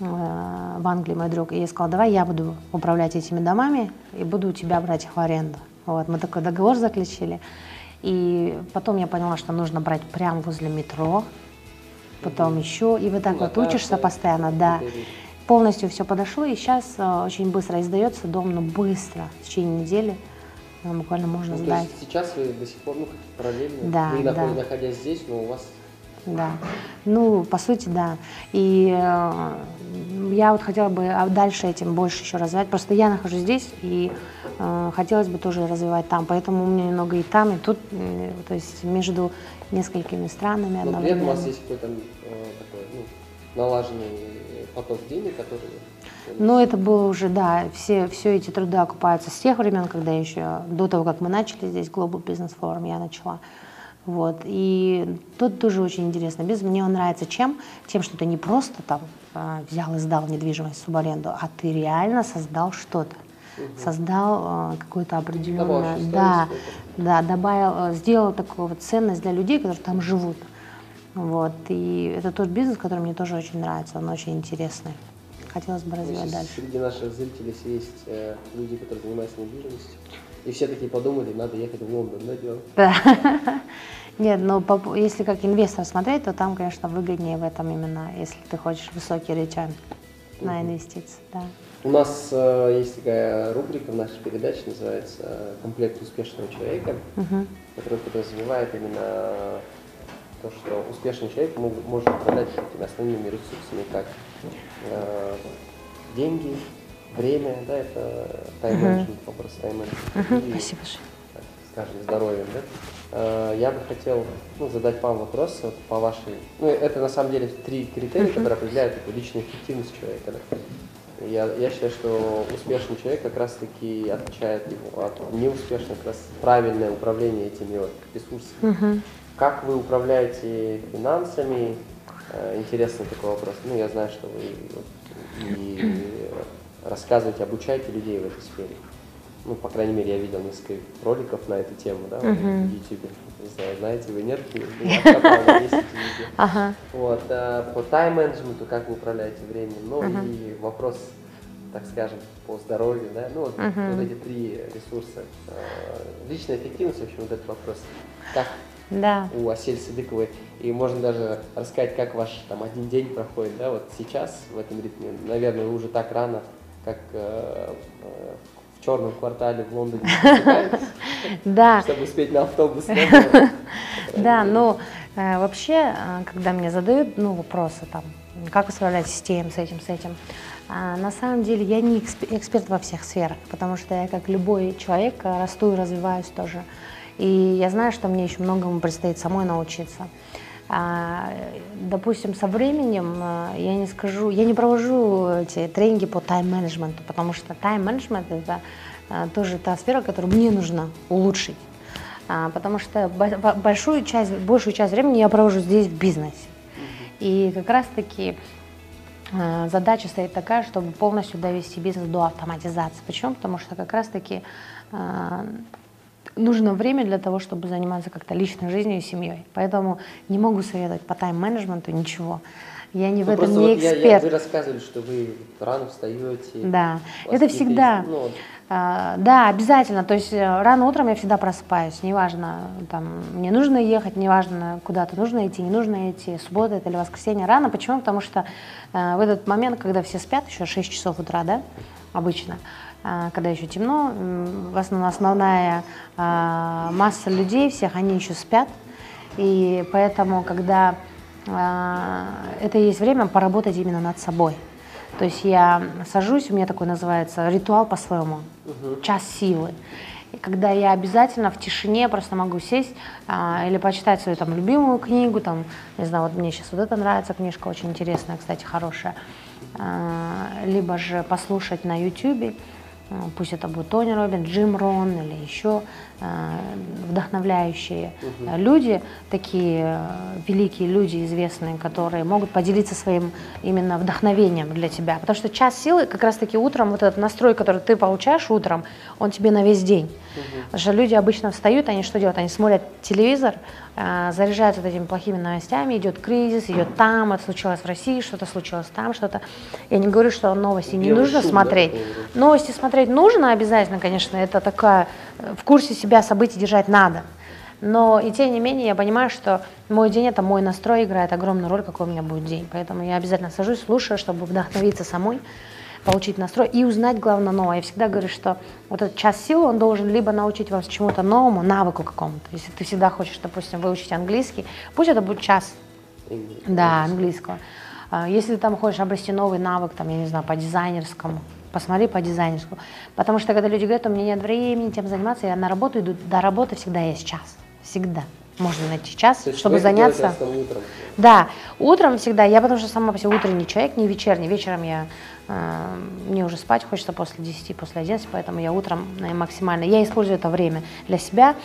в Англии мой друг, и я сказала, давай я буду управлять этими домами и буду у тебя брать их в аренду. Вот, мы такой договор заключили. И потом я поняла, что нужно брать прямо возле метро, потом еще, и вот так вот учишься постоянно, да. Полностью все подошло, и сейчас э, очень быстро издается дом, но быстро, в течение недели э, буквально можно ну, сдать. сейчас вы до сих пор, ну, параллельно, да, вы да. находясь здесь, но у вас да. Ну, по сути, да. И э, я вот хотела бы а дальше этим больше еще развивать. Просто я нахожусь здесь, и э, хотелось бы тоже развивать там. Поэтому у меня немного и там, и тут, э, то есть между несколькими странами Но при этом у вас есть какой-то э, такой ну, налаженный поток денег, который... Ну, это было уже, да, все, все эти труды окупаются с тех времен, когда еще, до того, как мы начали здесь Global Business Forum, я начала. Вот. И тут тоже очень интересно. Бизнес мне он нравится чем? Тем, что ты не просто там а, взял и сдал недвижимость в субаренду, а ты реально создал что-то. Угу. Создал э, какое-то определенное... Да, да, добавил, э, сделал такую вот ценность для людей, которые там живут. Вот. И это тот бизнес, который мне тоже очень нравится, он очень интересный. Хотелось бы развивать дальше. Среди наших зрителей есть э, люди, которые занимаются недвижимостью. И все такие подумали, надо ехать в Лондон, да, делать? Да. Нет, но если как инвестор смотреть, то там, конечно, выгоднее в этом именно, если ты хочешь высокий return на инвестиции, да. У нас э, есть такая рубрика в нашей передаче, называется «Комплект успешного человека», угу. которая подразумевает именно то, что успешный человек может управлять такими основными ресурсами, как э, деньги, время, да, это тайм-менеджмент, uh-huh. вопрос тайм-менеджмента. Uh-huh. Спасибо большое. Скажем, здоровьем, да. Э, я бы хотел ну, задать вам вопрос вот, по вашей... Ну, это на самом деле три критерия, uh-huh. которые определяют эту личную эффективность человека. Да. Я, я считаю, что успешный человек как раз-таки отличает его от неуспешного, как раз правильное управление этими вот ресурсами. Uh-huh. Как вы управляете финансами? Э, интересный такой вопрос. Ну, я знаю, что вы и рассказываете, обучаете людей в этой сфере. ну, по крайней мере, я видел несколько роликов на эту тему, да, в YouTube. Не знаю, знаете вы, нет? Ага. Вот, а, по тайм-менеджменту, как вы управляете временем, ну и вопрос, так скажем, по здоровью, да, ну вот, эти три ресурса. А, Личная эффективность, в общем, вот этот вопрос. Как Да. у Асель Садыковой. И можно даже рассказать, как ваш там один день проходит, да, вот сейчас в этом ритме. Наверное, вы уже так рано, как э, в черном квартале в Лондоне Да. чтобы успеть на автобус. да? Да, ну э, вообще, э, когда мне задают ну, вопросы там, как вы справляетесь с тем, с этим, с этим, на самом деле я не эксп- эксперт во всех сферах, потому что я, как любой человек, расту и развиваюсь тоже. И я знаю, что мне еще многому предстоит самой научиться. А, Допустим, со временем э, я не скажу, я не провожу эти тренинги по тайм-менеджменту, потому что тайм-менеджмент это э, тоже та сфера, которую мне нужно улучшить. А, потому что бо- бо- большую часть, большую часть времени я провожу здесь в бизнесе. И как раз-таки э, задача стоит такая, чтобы полностью довести бизнес до автоматизации. Почему? Потому что как раз-таки нужно время для того, чтобы заниматься как-то личной жизнью и семьей. Поэтому не могу советовать по тайм-менеджменту ничего. Я не в Ну, этом просто не вот я- я- эксперт. Вы рассказывали, что вы рано встаете. Да, это всегда. ну, А, Да, обязательно. То есть э, рано утром я всегда просыпаюсь. Неважно, там, мне нужно ехать, неважно, куда-то нужно идти, не нужно идти, суббота это или воскресенье. Рано. Почему? Потому что э, в этот момент, когда все спят, еще 6 часов утра, да, обычно, когда еще темно, в основном основная э, масса людей, всех, они еще спят. И поэтому, когда э, это есть время поработать именно над собой. То есть я сажусь, у меня такой называется ритуал по-своему, час силы. И когда я обязательно в тишине просто могу сесть а, или почитать свою там любимую книгу, там, не знаю, вот мне сейчас вот это нравится, книжка очень интересная, кстати, хорошая, А, либо же послушать на YouTube, а, пусть это будет Тони Робин, Джим Рон или еще а, вдохновляющие а, люди, такие великие люди, известные, которые могут поделиться своим именно вдохновением для тебя. Потому что час силы как раз-таки утром, вот этот настрой, который ты получаешь утром, он тебе на весь день. Потому что люди обычно встают, они что делают? Они смотрят телевизор, заряжаются вот этими плохими новостями, идет кризис, идет там, это случилось в России, что-то случилось там, что-то. Я не говорю, что новости не Белый нужно шум, да, смотреть. вроде? Новости смотреть нужно обязательно, конечно, это такая, э, в курсе себя событий держать надо. Но и тем не менее я понимаю, что мой день это мой настрой играет огромную роль, какой у меня будет день. Поэтому я обязательно сажусь, слушаю, чтобы вдохновиться самой, получить настрой и узнать, главное, новое. Я всегда говорю, что вот этот час силы, он должен либо научить вас чему-то новому, навыку какому-то. Если ты всегда хочешь, допустим, выучить английский, пусть это будет час да, английского. А, Если ты там хочешь обрести новый навык, там, я не знаю, по дизайнерскому, посмотри по дизайнерскому. Потому что когда люди говорят, у меня нет времени тем заниматься, я на работу иду, до работы всегда есть час. Всегда. Можно найти час, есть чтобы заняться. утром. Да, утром всегда, я потому что сама по себе утренний человек, не вечерний. Вечером я, мне уже спать хочется после 10, после 11, поэтому я утром э, максимально, я использую это время для себя.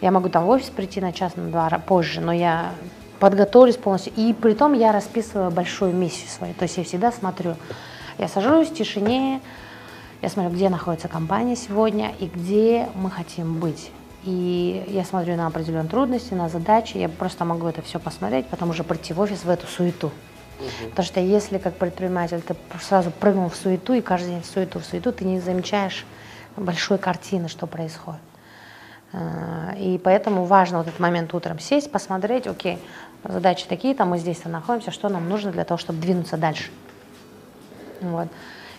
Я могу там в офис прийти на час, на два позже, но я подготовлюсь полностью. И при том я расписываю большую миссию свою, то есть я всегда смотрю. Я сажусь в тишине, я смотрю, где находится компания сегодня и где мы хотим быть. И я смотрю на определенные трудности, на задачи, я просто могу это все посмотреть, потом уже прийти в офис в эту суету. Потому что если как предприниматель ты сразу прыгнул в суету и каждый день в суету, в суету, ты не замечаешь большой картины, что происходит. А, И поэтому важно вот этот момент утром сесть, посмотреть, окей, задачи такие-то, мы здесь-то находимся, что нам нужно для того, чтобы двинуться дальше. Вот.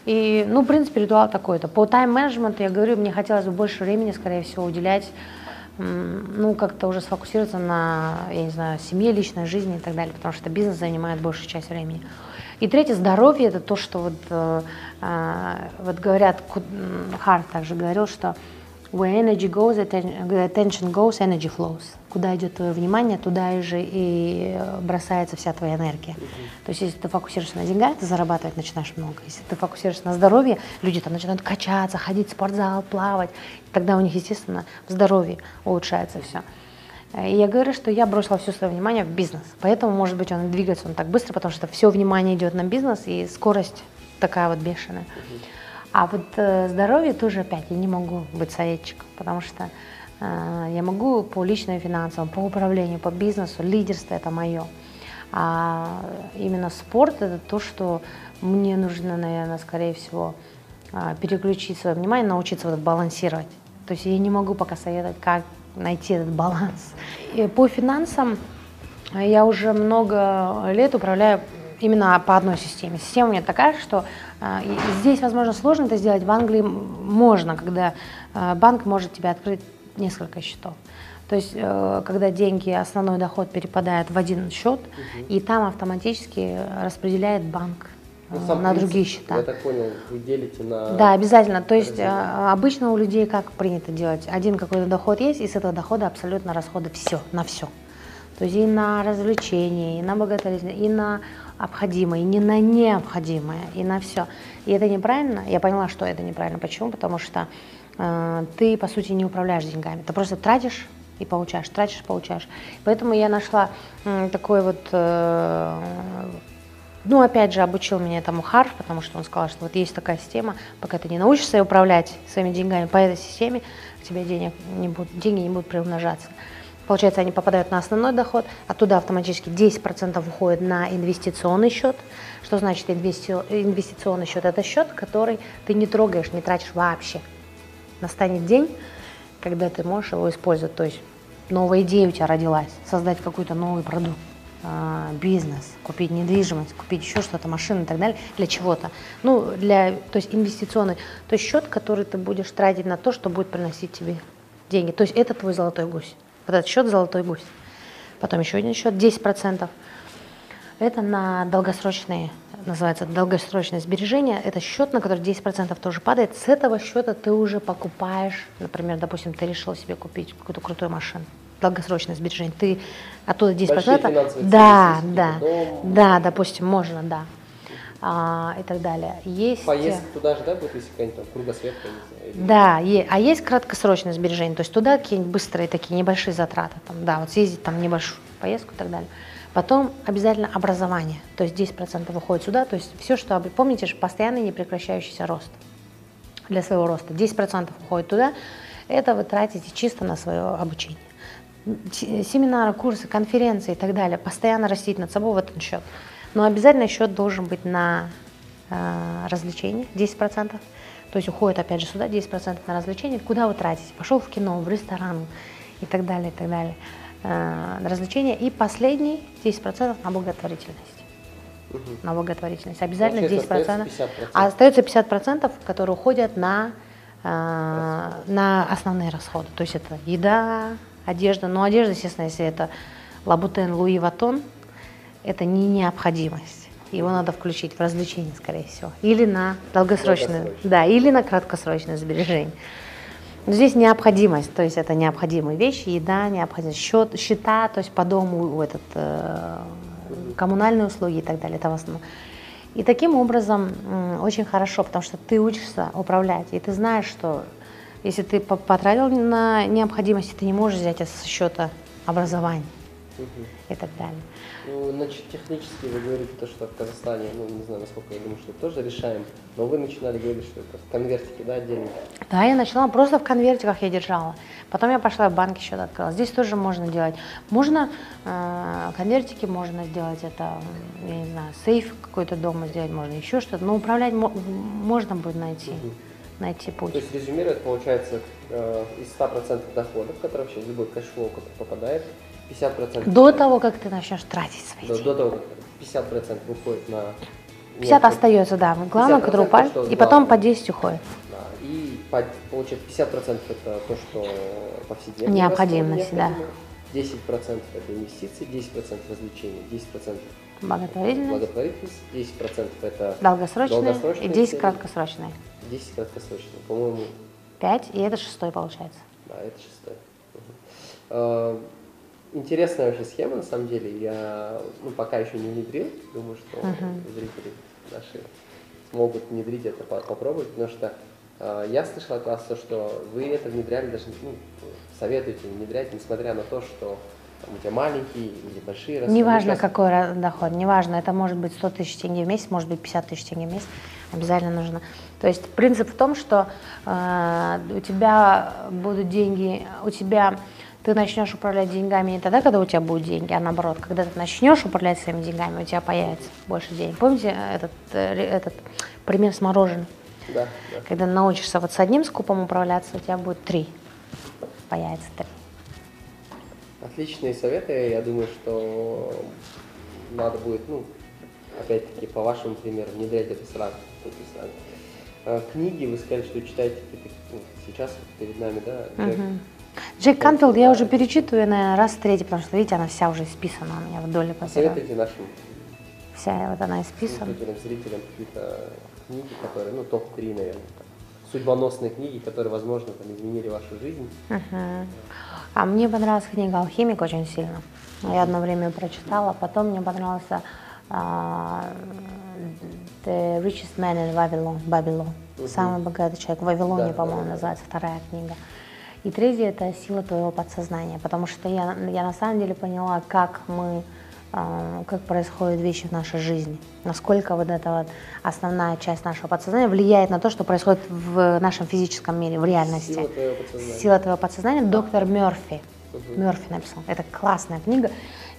И, ну, в принципе, ритуал такой-то. По тайм-менеджменту, я говорю, мне хотелось бы больше времени, скорее всего, уделять, ну, как-то уже сфокусироваться на, я не знаю, семье, личной жизни и так далее, потому что бизнес занимает большую часть времени. И третье, здоровье, это то, что вот, э, а, вот говорят, Харт также говорил, что where energy goes, attention goes, energy flows. Куда идет твое внимание, туда же и э, бросается вся твоя энергия. То есть, если ты фокусируешься на деньгах, ты зарабатывать начинаешь много. Если ты фокусируешься на здоровье, люди там начинают качаться, ходить в спортзал, плавать. Тогда у них, естественно, в здоровье улучшается все. И я говорю, что я бросила все свое внимание в бизнес. Поэтому, может быть, он двигается он так быстро, потому что все внимание идет на бизнес, и скорость такая вот бешеная. А вот э, здоровье тоже опять я не могу быть советчиком, потому что э, я могу по личным финансам, по управлению, по бизнесу, лидерство это мое. А именно спорт это то, что мне нужно, наверное, скорее всего, э, переключить свое внимание, научиться вот балансировать. То есть я не могу пока советовать, как найти этот баланс. И по финансам я уже много лет управляю именно по одной системе. Система у меня такая, что э, здесь, возможно, сложно это сделать, в Англии можно, когда э, банк может тебе открыть несколько счетов. То есть, э, когда деньги, основной доход перепадает в один счет, угу. и там автоматически распределяет банк ну, сам на принцип, другие счета. Я так понял, вы делите на... Да, обязательно. То есть а, обычно у людей как принято делать? Один какой-то доход есть, и с этого дохода абсолютно расходы все, на все. То есть и на развлечения, и на благотворительность, и на обходимое, и не на необходимое, и на все. И это неправильно. Я поняла, что это неправильно. Почему? Потому что э, ты, по сути, не управляешь деньгами. Ты просто тратишь и получаешь, тратишь, получаешь. Поэтому я нашла э, такой вот, э, ну, опять же, обучил меня этому Харф, потому что он сказал, что вот есть такая система, пока ты не научишься управлять своими деньгами по этой системе, у тебя денег не будут, деньги не будут приумножаться. Получается, они попадают на основной доход, оттуда автоматически 10% уходит на инвестиционный счет. Что значит инвестиционный счет? Это счет, который ты не трогаешь, не тратишь вообще. Настанет день, когда ты можешь его использовать. То есть новая идея у тебя родилась, создать какой-то новый продукт а, бизнес, купить недвижимость, купить еще что-то, машину и так далее, для чего-то. Ну, для, то есть инвестиционный, то есть счет, который ты будешь тратить на то, что будет приносить тебе деньги. То есть это твой золотой гусь. Вот этот счет «Золотой гусь». Потом еще один счет 10%. Это на долгосрочные, называется долгосрочное сбережение. Это счет, на который 10% тоже падает. С этого счета ты уже покупаешь, например, допустим, ты решил себе купить какую-то крутую машину. Долгосрочное сбережение. Ты оттуда 10%. Да, да, да, допустим, можно, да а, и так далее. Есть... Поездка туда же, да, будет, если какая-нибудь там кругосветка? Да, е... а есть краткосрочное сбережение, то есть туда какие-нибудь быстрые такие небольшие затраты, там, да, вот съездить там небольшую поездку и так далее. Потом обязательно образование, то есть 10% выходит сюда, то есть все, что, помните же, постоянный непрекращающийся рост для своего роста. 10% уходит туда, это вы тратите чисто на свое обучение. Семинары, курсы, конференции и так далее. Постоянно растить над собой в этот счет. Но обязательно счет должен быть на э, развлечения 10%. То есть уходит опять же сюда 10% на развлечения. Куда вы тратите? Пошел в кино, в ресторан и так далее, и так далее. Э, на развлечения. И последний 10% на благотворительность. Угу. На благотворительность. Обязательно Получается, 10%. Остается 50%. А остается 50%, которые уходят на, э, на основные расходы. То есть это еда, одежда. Но одежда, естественно, если это Лабутен, Луи Ватон – это не необходимость. Его надо включить в развлечение, скорее всего. Или на долгосрочное, да, или на краткосрочное сбережение. Но здесь необходимость, то есть это необходимые вещи, еда, необходимость, счет, счета, то есть по дому этот, э, коммунальные услуги и так далее, это в основном. И таким образом очень хорошо, потому что ты учишься управлять, и ты знаешь, что если ты потратил на необходимости, ты не можешь взять это со счета образования угу. и так далее. Ну, значит, технически вы говорите то, что в Казахстане, ну, не знаю, насколько я думаю, что тоже решаем, но вы начинали говорить, что это в конвертике, да, отдельно? Да, я начала, просто в конвертиках я держала. Потом я пошла в банк счет открыла. Здесь тоже можно делать. Можно э, конвертики, можно сделать это, я не знаю, сейф какой-то дома сделать, можно еще что-то, но управлять можно будет найти. Угу найти путь. То есть резюмировать, получается, э, из 100% доходов, которые вообще любой cash flow, который попадает, 50%. До того, как ты начнешь тратить свои до, деньги. До того, как 50% уходит на... 50 нет, остается, да. Главное, который упал, и потом по 10 уходит. Да. И по, получается 50% это то, что повседневно. Необходимость, да. 10% это инвестиции, 10% развлечения, 10% благотворительность, благотворительность 10% это долгосрочные, долгосрочные и 10 цели, краткосрочные. 10 краткосрочные, по-моему. 5, и это шестой получается. Да, это шестой. Угу интересная вообще схема, на самом деле. Я ну, пока еще не внедрил. Думаю, что uh-huh. зрители наши смогут внедрить это, попробовать, потому что э, я слышал от вас то, что вы это внедряли, даже ну, советуете внедрять, несмотря на то, что там, у тебя маленькие или большие расходы. Неважно, сейчас... какой доход, неважно, это может быть 100 тысяч тенге в месяц, может быть 50 тысяч тенге в месяц. Обязательно нужно. То есть принцип в том, что э, у тебя будут деньги, у тебя ты начнешь управлять деньгами не тогда, когда у тебя будут деньги, а наоборот, когда ты начнешь управлять своими деньгами, у тебя появится больше денег. Помните этот, э, этот пример с мороженым? Да, да. Когда научишься вот с одним скупом управляться, у тебя будет три. Появится три. Отличные советы. Я думаю, что надо будет, ну, опять-таки, по вашему примеру, внедрять это сразу. сразу. А, книги, вы сказали, что читаете ну, сейчас перед нами, да? Джек, угу. Джек Канфилд я уже перечитываю, наверное, раз третий, потому что, видите, она вся уже исписана у меня вдоль и поперек. Советуйте нашим вся вот она исписана. Слушателям, зрителям какие-то книги, которые, ну, топ-3, наверное, судьбоносные книги, которые, возможно, там, изменили вашу жизнь. Uh-huh. А мне понравилась книга «Алхимик» очень сильно. Я одно время прочитала, потом мне понравился uh, «The Richest Man in Babylon», Babylon. Uh-huh. «Самый богатый человек в Вавилоне», да, по-моему, да, называется вторая книга. И третья – это «Сила твоего подсознания», потому что я, я на самом деле поняла, как мы а, как происходят вещи в нашей жизни, насколько вот эта вот основная часть нашего подсознания влияет на то, что происходит в нашем физическом мире, в реальности. Сила твоего подсознания. Сила твоего подсознания. Доктор Мерфи. Угу. Мерфи написал. Это классная книга.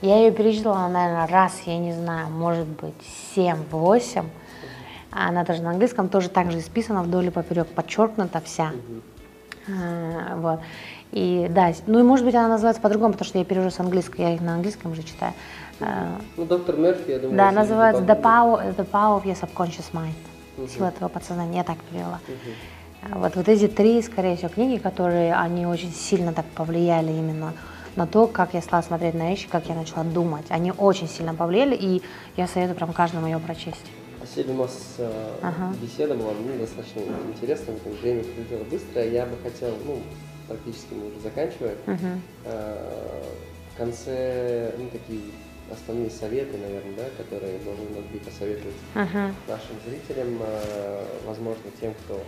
Я ее перечитала, наверное, раз, я не знаю, может быть, 7-8. Она даже на английском тоже так же исписана, вдоль и поперек подчеркнута вся. Угу. А, вот. И да, ну и может быть она называется по-другому, потому что я перевожу с английского, я их на английском уже читаю. Ну, доктор Мерфи, я думаю. Да, называется The Power, The Power of Your Subconscious Mind. Uh-huh. Сила твоего подсознания, я так перевела. Uh-huh. Вот, вот эти три, скорее всего, книги, которые, они очень сильно так повлияли именно на то, как я стала смотреть на вещи, как я начала думать. Они очень сильно повлияли, и я советую прям каждому ее прочесть. Спасибо, у нас ага. беседа была ну, достаточно интересная, время пролетело быстро. Я бы хотел, ну, практически мы уже заканчиваем. Э, в конце, ну, такие основные советы, наверное, да, которые должны быть посоветовать uh-huh. нашим зрителям, э, возможно, тем, кто,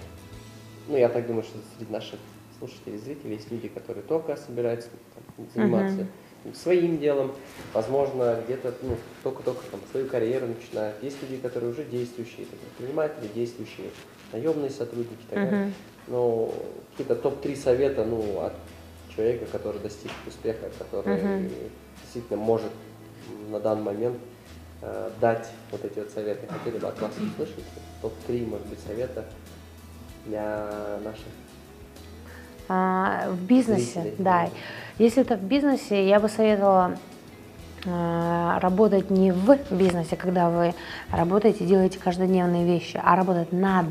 ну, я так думаю, что среди наших слушателей, зрителей есть люди, которые только собираются там, заниматься uh-huh. Своим делом, возможно, где-то, ну, только-только там свою карьеру начинают. Есть люди, которые уже действующие, это предприниматели, действующие, наемные сотрудники и так uh-huh. далее. Но какие-то топ-3 совета, ну, от человека, который достиг успеха, который uh-huh. действительно может на данный момент э, дать вот эти вот советы. Хотели бы от вас услышать топ-3, может быть, совета для наших а, в бизнесе, да. Если это в бизнесе, я бы советовала э, работать не в бизнесе, когда вы работаете, делаете каждодневные вещи, а работать над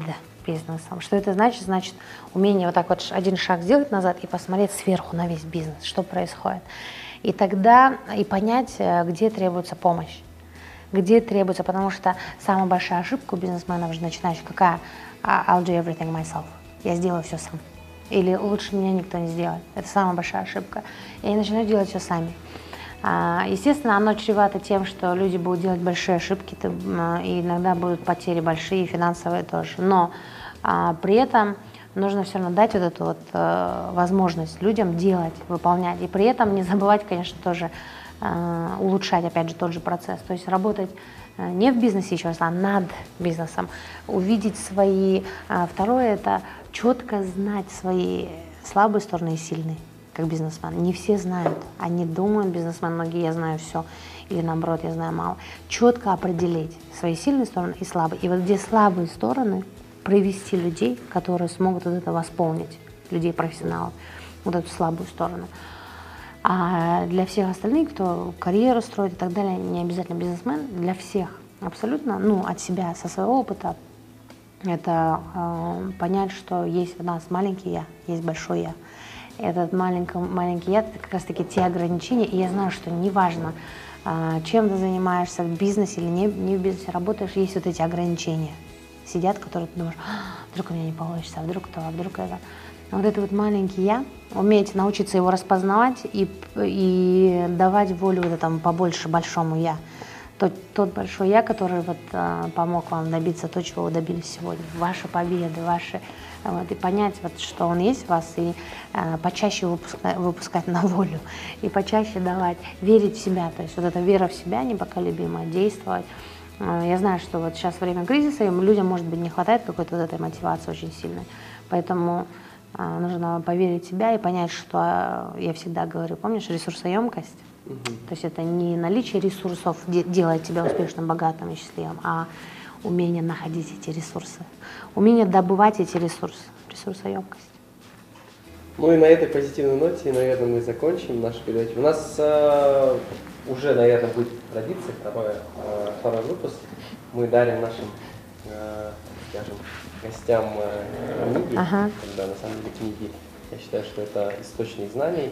бизнесом. Что это значит? Значит, умение вот так вот один шаг сделать назад и посмотреть сверху на весь бизнес, что происходит. И тогда и понять, э, где требуется помощь, где требуется, потому что самая большая ошибка у бизнесменов же начинающих какая? А, I'll do everything myself. Я сделаю все сам. Или лучше меня никто не сделает. Это самая большая ошибка. И они начинают делать все сами. А, естественно, оно чревато тем, что люди будут делать большие ошибки, и иногда будут потери большие, финансовые тоже. Но а, при этом нужно все равно дать вот эту вот э, возможность людям делать, выполнять. И при этом не забывать, конечно, тоже э, улучшать, опять же, тот же процесс. То есть работать э, не в бизнесе еще раз, а над бизнесом. Увидеть свои... Э, второе – это четко знать свои слабые стороны и сильные, как бизнесмен. Не все знают. Они думают, бизнесмен, многие, я знаю все, или наоборот, я знаю мало. Четко определить свои сильные стороны и слабые. И вот где слабые стороны – привести людей, которые смогут вот это восполнить, людей профессионалов, вот эту слабую сторону. А для всех остальных, кто карьеру строит и так далее, не обязательно бизнесмен, для всех абсолютно, ну, от себя, со своего опыта, это э, понять, что есть у нас маленький я, есть большой я. Этот маленький, маленький я, это как раз таки те ограничения, и я знаю, что неважно, э, чем ты занимаешься, в бизнесе или не, не в бизнесе работаешь, есть вот эти ограничения – сидят, которые ты думаешь, а, вдруг у меня не получится, а вдруг то, а вдруг это. Вот это вот маленький я, уметь научиться его распознавать и, и давать волю вот этому побольше большому я. Тот, тот большой я, который вот, а, помог вам добиться то, чего вы добились сегодня. Ваши победы, ваши... Вот, и понять, вот, что он есть в вас, и а, почаще выпускать, выпускать на волю, и почаще давать, верить в себя. То есть вот эта вера в себя непоколебимая, действовать, Э, Я знаю, что вот сейчас время кризиса, и людям, может быть, не хватает какой-то вот этой мотивации очень сильной. Поэтому э, нужно поверить в себя и понять, что э, я всегда говорю, помнишь, ресурсоемкость? То есть это не наличие ресурсов де- делает тебя успешным, богатым и счастливым, а умение находить эти ресурсы, умение добывать эти ресурсы, ресурсоемкость. Ну и на этой позитивной ноте, наверное, мы закончим нашу передачу. У нас э, уже, наверное, будет традиция, второй, э, второй выпуск. Мы дарим нашим, э, скажем, гостям э, книги, Ага. когда на самом деле книги, я считаю, что это источник знаний.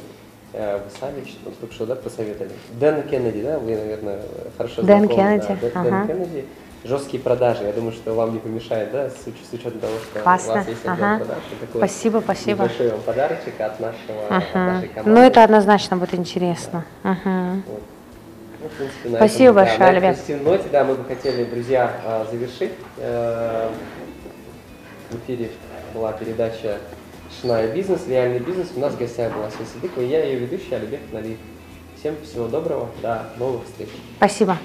Э, Вы сами только что да, посоветовали. Дэн Кеннеди, да, вы, наверное, хорошо Дэн знакомы, Кеннеди, да, Дэн- ага. Кеннеди. Жесткие продажи. Я думаю, что вам не помешает, да, с, уч- с учетом того, что у Классно, вас есть отдел ага. продаж. Такой Спасибо, спасибо. Небольшой вам подарочек от нашего, от Ага. нашей команды. Ну это однозначно будет интересно. Ага. Вот. Ну, в принципе, на Спасибо этом, да, большое, на этой ребят. ноте, да, мы бы хотели, друзья, а, завершить. Э, В эфире была передача «Шная бизнес», «Реальный бизнес». У нас в гостях была Света Садыкова, и я ее ведущий, Олег Налиев. Всем всего доброго, до новых встреч. Спасибо.